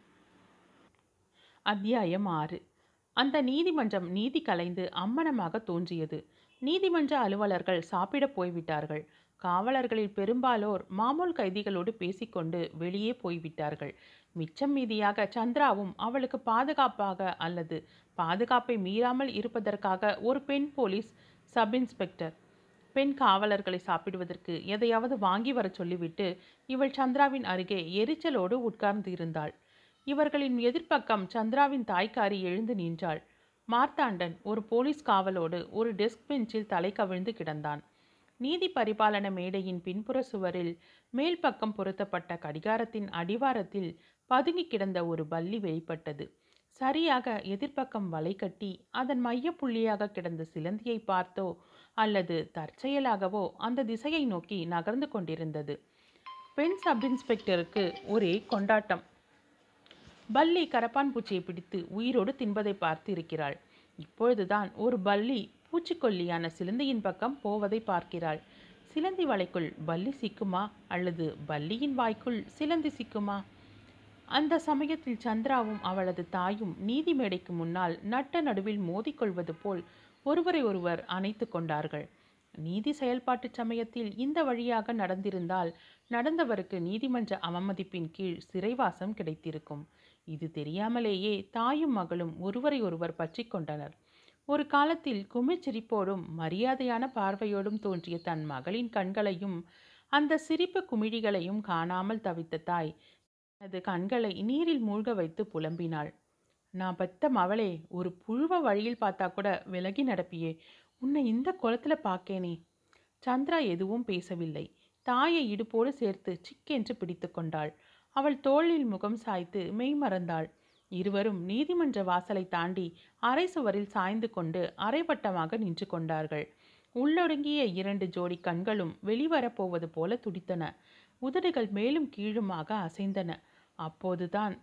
அத்தியாயம் ஆறு. அந்த நீதிமன்றம் நீதி கலைந்து அம்மனமாக தோன்றியது. நீதிமன்ற அலுவலர்கள் சாப்பிட போய்விட்டார்கள். காவலர்களில் பெரும்பாலோர் மாமூல் கைதிகளோடு பேசிக்கொண்டு வெளியே போய்விட்டார்கள். மிச்சம் மீதியாக சந்திராவும் அவளுக்கு பாதுகாப்பாக அல்லது பாதுகாப்பை மீறாமல் இருப்பதற்காக ஒரு பெண் போலீஸ் சப் இன்ஸ்பெக்டர் பெண் காவலர்களை சாப்பிடுவதற்கு எதையாவது வாங்கி வரச் சொல்லிவிட்டு இவள் சந்திராவின் அருகே எரிச்சலோடு உட்கார்ந்து இருந்தாள் இவர்களின் எதிர்ப்பக்கம் சந்திராவின் தாய்க்காரி எழுந்து நின்றாள். மார்த்தாண்டன் ஒரு போலீஸ் காவலோடு ஒரு டெஸ்க் பெஞ்சில் தலை கவிழ்ந்து கிடந்தான். நீதி பரிபாலன மேடையின் பின்புற சுவரில் மேல் பக்கம் பொருத்தப்பட்ட கடிகாரத்தின் அடிவாரத்தில் பதுங்கி கிடந்த ஒரு பல்லி வெளிப்பட்டது. சரியாக எதிர்ப்பக்கம் வலை கட்டி அதன் மையப்புள்ளியாக கிடந்த சிலந்தியை பார்த்தோ அல்லது தற்செயலாகவோ அந்த திசையை நோக்கி நகர்ந்து கொண்டிருந்தது. பெண் சப் இன்ஸ்பெக்டருக்கு ஒரே கொண்டாட்டம். பல்லி கரப்பான் பூச்சியை பிடித்து உயிரோடு தின்பதை பார்த்து இருக்கிறாள் இப்பொழுதுதான் ஒரு பல்லி பூச்சிக்கொல்லியான சிலந்தியின் பக்கம் போவதை பார்க்கிறாள். சிலந்தி வலைக்குள் பல்லி சிக்குமா? அல்லது பல்லியின் வாய்க்குள் சிலந்தி சிக்குமா? அந்த சமயத்தில் சந்திராவும் அவளது தாயும் நீதி மேடைக்கு முன்னால் நட்ட நடுவில் மோதிக்கொள்வது போல் ஒருவரை ஒருவர் அணைத்து கொண்டார்கள். நீதி செயல்பாட்டு சமயத்தில் இந்த வழியாக நடந்திருந்தால் நடந்தவருக்கு நீதிமன்ற அவமதிப்பின் கீழ் சிறைவாசம் கிடைத்திருக்கும். இது தெரியாமலேயே தாயும் மகளும் ஒருவரை ஒருவர் பற்றி கொண்டனர். ஒரு காலத்தில் குமிழ்ச்சிரிப்போடும் மரியாதையான பார்வையோடும் தோன்றிய தன் மகளின் கண்களையும் அந்த சிரிப்பு குமிழிகளையும் காணாமல் தவித்த தாய் தனது கண்களை நீரில் மூழ்க வைத்து புலம்பினாள். நான் பெத்த மவளே ஒரு புழுவ வழியில் பார்த்தா கூட விலகி நடப்பியே. உன்னை இந்த குளத்தில் பார்க்கேனே சந்திரா எதுவும் பேசவில்லை. தாயை இடுப்போடு சேர்த்து சிக்கென்று பிடித்து கொண்டாள். அவள் தோளில் முகம் சாய்த்து மெய் மறந்தாள். இருவரும் நீதிமன்ற வாசலை தாண்டி அரை சுவரில் சாய்ந்து கொண்டு அரைவட்டமாக நின்று கொண்டார்கள். உள்ளொடுங்கிய இரண்டு ஜோடி கண்களும் வெளிவரப்போவது போல துடித்தன. உதடுகள் மேலும் கீழுமாக அசைந்தன. அப்போதுதான்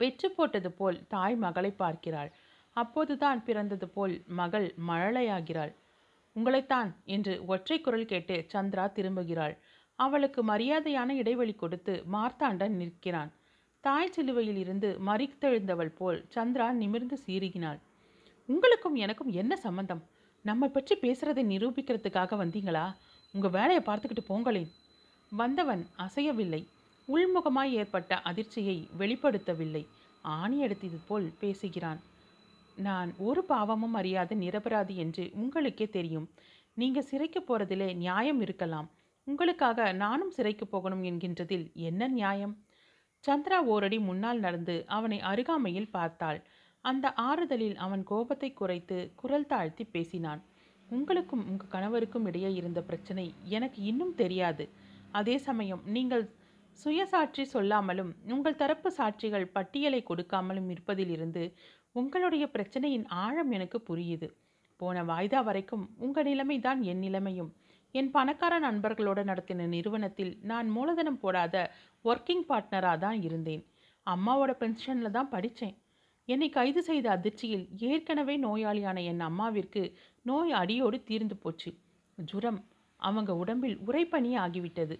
வெற்று போட்டது போல் தாய் மகளை பார்க்கிறாள். அப்போதுதான் பிறந்தது போல் மகள் மழலையாகிறாள். உங்களைத்தான் என்று ஒற்றை குரல் கேட்டு சந்திரா திரும்புகிறாள். அவளுக்கு மரியாதையான இடைவெளி கொடுத்து மார்த்தாண்டன் நிற்கிறான். தாய் சிலுவையில் இருந்து மறித்தெழுந்தவள் போல் சந்திரா நிமிர்ந்து சீறுகினாள். உங்களுக்கும் எனக்கும் என்ன சம்பந்தம்? நம்மை பற்றி பேசுறதை நிரூபிக்கிறதுக்காக வந்தீங்களா? உங்கள் வேலையை பார்த்துக்கிட்டு போங்களேன். வந்தவன் அசையவில்லை. உள்முகமாய் ஏற்பட்ட அதிர்ச்சியை வெளிப்படுத்தவில்லை. ஆணி எடுத்தது போல் பேசுகிறான். நான் ஒரு பாவமும் அறியாத நிரபராதி என்று உங்களுக்கே தெரியும். நீங்க சிறைக்கு போறதிலே நியாயம் இருக்கலாம். உங்களுக்காக நானும் சிறைக்கு போகணும் என்கின்றதில் என்ன நியாயம்? சந்திரா ஓரடி முன்னால் நடந்து அவனை அருகாமையில் பார்த்தாள். அந்த ஆறுதலில் அவன் கோபத்தை குறைத்து குரல் தாழ்த்தி பேசினான். உங்களுக்கும் உங்கள் கணவருக்கும் இடையே இருந்த பிரச்சனை எனக்கு இன்னும் தெரியாது. அதே சமயம் நீங்கள் சுயசாட்சி சொல்லாமலும் உங்கள் தரப்பு சாட்சிகள் பட்டியலை கொடுக்காமலும் இருப்பதிலிருந்து உங்களுடைய பிரச்சனையின் ஆழம் எனக்கு புரியுது. போன வாய்தா வரைக்கும் உங்கள் நிலைமைதான் என் நிலைமையும். என் பணக்கார நண்பர்களோடு நடத்தின நிறுவனத்தில் நான் மூலதனம் போடாத ஒர்க்கிங் பார்ட்னராக தான் இருந்தேன். அம்மாவோட பென்ஷனில் தான் படித்தேன் என்னை கைது செய்த அதிர்ச்சியில் ஏற்கனவே நோயாளியான என் அம்மாவிற்கு நோய் அடியோடு தீர்ந்து போச்சு. ஜுரம் அவங்க உடம்பில் உறைபனி ஆகிவிட்டது.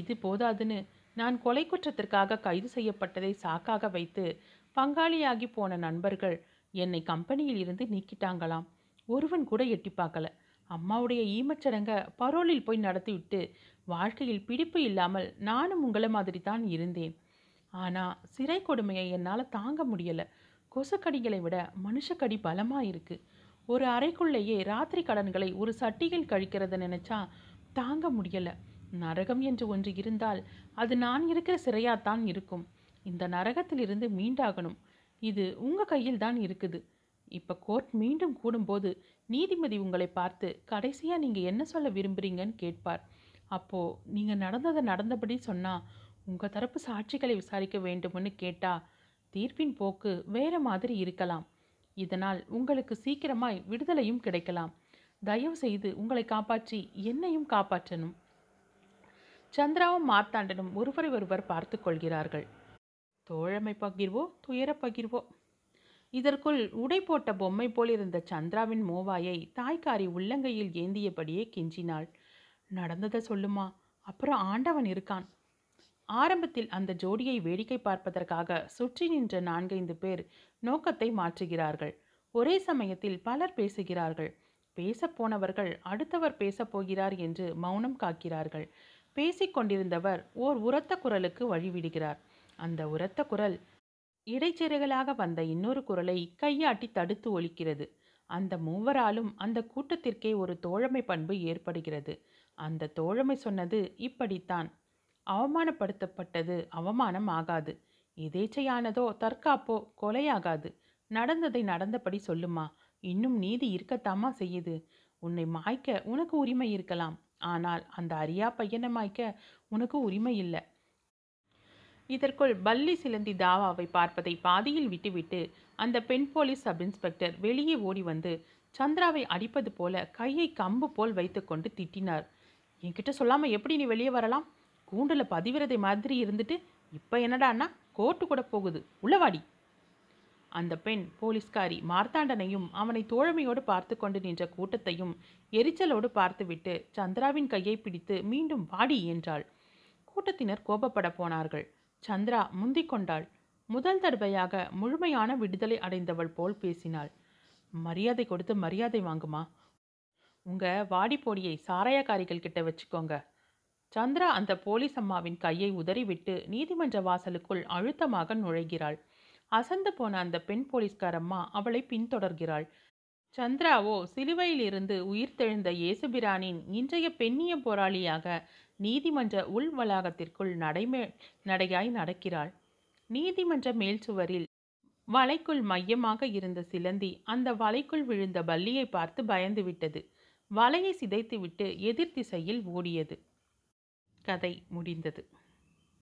இது போதாதுன்னு நான் கொலை குற்றத்திற்காக கைது செய்யப்பட்டதை சாக்காக வைத்து பங்காளியாகி போன நண்பர்கள் என்னை கம்பெனியில் இருந்து நீக்கிட்டாங்களாம். ஒருவன் கூட எட்டி பார்க்கல. அம்மாவுடைய ஈமச்சடங்க பரோலில் போய் நடத்திவிட்டு வாழ்க்கையில் பிடிப்பு இல்லாமல் நானும் உங்களை மாதிரி தான் இருந்தேன். ஆனால் சிறை கொடுமையை என்னால் தாங்க முடியலை. கொசுக்கடிகளை விட மனுஷக்கடி பலமாக இருக்குது ஒரு அறைக்குள்ளேயே ராத்திரி கடன்களை ஒரு சட்டியில் கழிக்கிறத நினச்சா தாங்க முடியலை. நரகம் என்று ஒன்று இருந்தால் அது நான் இருக்கிற சிறையாத்தான் இருக்கும். இந்த நரகத்திலிருந்து மீண்டாகணும். இது உங்கள் கையில் தான் இருக்குது. இப்போ கோர்ட் மீண்டும் கூடும்போது நீதிபதி உங்களை பார்த்து கடைசியாக நீங்கள் என்ன சொல்ல விரும்புகிறீங்கன்னு கேட்பார். அப்போது நீங்கள் நடந்ததை நடந்தபடி சொன்னால் உங்கள் தரப்பு சாட்சிகளை விசாரிக்க வேண்டும்னு கேட்டால் தீர்ப்பின் போக்கு வேறு மாதிரி இருக்கலாம். இதனால் உங்களுக்கு சீக்கிரமாய் விடுதலையும் கிடைக்கலாம். தயவு செய்து உங்களை காப்பாற்றி என்னையும் காப்பாற்றணும். சந்திராவும் மார்த்தாண்டனும் ஒருவரை ஒருவர் பார்த்து கொள்கிறார்கள். தோழமை பகிர்வோ துயர பகிர்வோ? இதற்குள் உடை போட்ட பொம்மை போல் இருந்த சந்திராவின் மோவாயை தாய்க்காரி உள்ளங்கையில் ஏந்தியபடியே கெஞ்சினாள். நடந்ததை சொல்லுமா? அப்புறம் ஆண்டவன் இருக்கான். ஆரம்பத்தில் அந்த ஜோடியை வேடிக்கை பார்ப்பதற்காக சுற்றி நின்ற நான்கைந்து பேர் நோக்கத்தை மாற்றுகிறார்கள். ஒரே சமயத்தில் பலர் பேசுகிறார்கள். பேசப்போனவர்கள் அடுத்தவர் பேசப்போகிறார் என்று மௌனம் காக்கிறார்கள். பேசிக்கொண்டிருந்தவர் ஓர் உரத்த குரலுக்கு வழிவிடுகிறார். அந்த உரத்த குரல் இடைச்செருகலாக வந்த இன்னொரு குரலை கையாட்டி தடுத்து ஒலிக்கிறது. அந்த மூவராலும் அந்த கூட்டத்திற்கே ஒரு தோழமை பண்பு ஏற்படுகிறது. அந்த தோழமை சொன்னது இப்படித்தான். அவமானப்படுத்தப்பட்டது அவமானம் ஆகாது. எதேச்சையானதோ தற்காப்போ கொலையாகாது. நடந்ததை நடந்தபடி சொல்லுமா. இன்னும் நீதி இருக்கத்தாமா செய்யுது. உன்னை மாய்க்க உனக்கு உரிமை இருக்கலாம். ஆனால் அந்த அரியா பையனை மாய்க்க உனக்கு உரிமை இல்லை. இதற்குள் பல்லி சிலந்தி தாவாவை பார்ப்பதை பாதியில் விட்டுவிட்டு அந்த பெண் போலீஸ் சப் இன்ஸ்பெக்டர் வெளியே ஓடி வந்து சந்திராவை அடிப்பது போல கையை கம்பு போல் வைத்துக்கொண்டு திட்டினார். என்கிட்ட சொல்லாமல் எப்படி நீ வெளியே வரலாம்? கூண்டில் பதிவிரதை மாதிரி இருந்துட்டு இப்போ என்னடான்னா கோர்ட்டு கூட போகுது. உள்ளவாடி அந்த பெண் போலீஸ்காரி மார்த்தாண்டனையும் அவனை தோழமையோடு பார்த்து கொண்டு நின்ற கூட்டத்தையும் எரிச்சலோடு பார்த்துவிட்டு சந்திராவின் கையை பிடித்து மீண்டும் வாடி என்றாள். கூட்டத்தினர் கோபப்பட போனார்கள். சந்திரா முந்திக் கொண்டாள். முதல் தடவையாக முழுமையான விடுதலை அடைந்தவள் போல் பேசினாள். மரியாதை கொடுத்து மரியாதை வாங்குமா? உங்க வாடிப்போடியை சாராயக்காரிகள் கிட்ட வச்சுக்கோங்க. சந்திரா அந்த போலீஸ் அம்மாவின் கையை உதறிவிட்டு நீதிமன்ற வாசலுக்குள் அழுத்தமாக நுழைகிறாள். அசந்து போன அந்த பெண் போலீஸ்காரம்மா அவளை பின்தொடர்கிறாள். சந்திராவோ சிலுவையிலிருந்து உயிர்த்தெழுந்த இயேசுபிரானின் இன்றைய பெண்ணிய போராளியாக நீதிமன்ற உள் வளாகத்திற்குள் நடைமே நடையாய் நடக்கிறாள். நீதிமன்ற மேல் சுவரில் வலைக்குள் மையமாக இருந்த சிலந்தி அந்த வலைக்குள் விழுந்த பல்லியை பார்த்து பயந்து விட்டது. வலையை சிதைத்துவிட்டு எதிர் திசையில் ஓடியது. கதை முடிந்தது.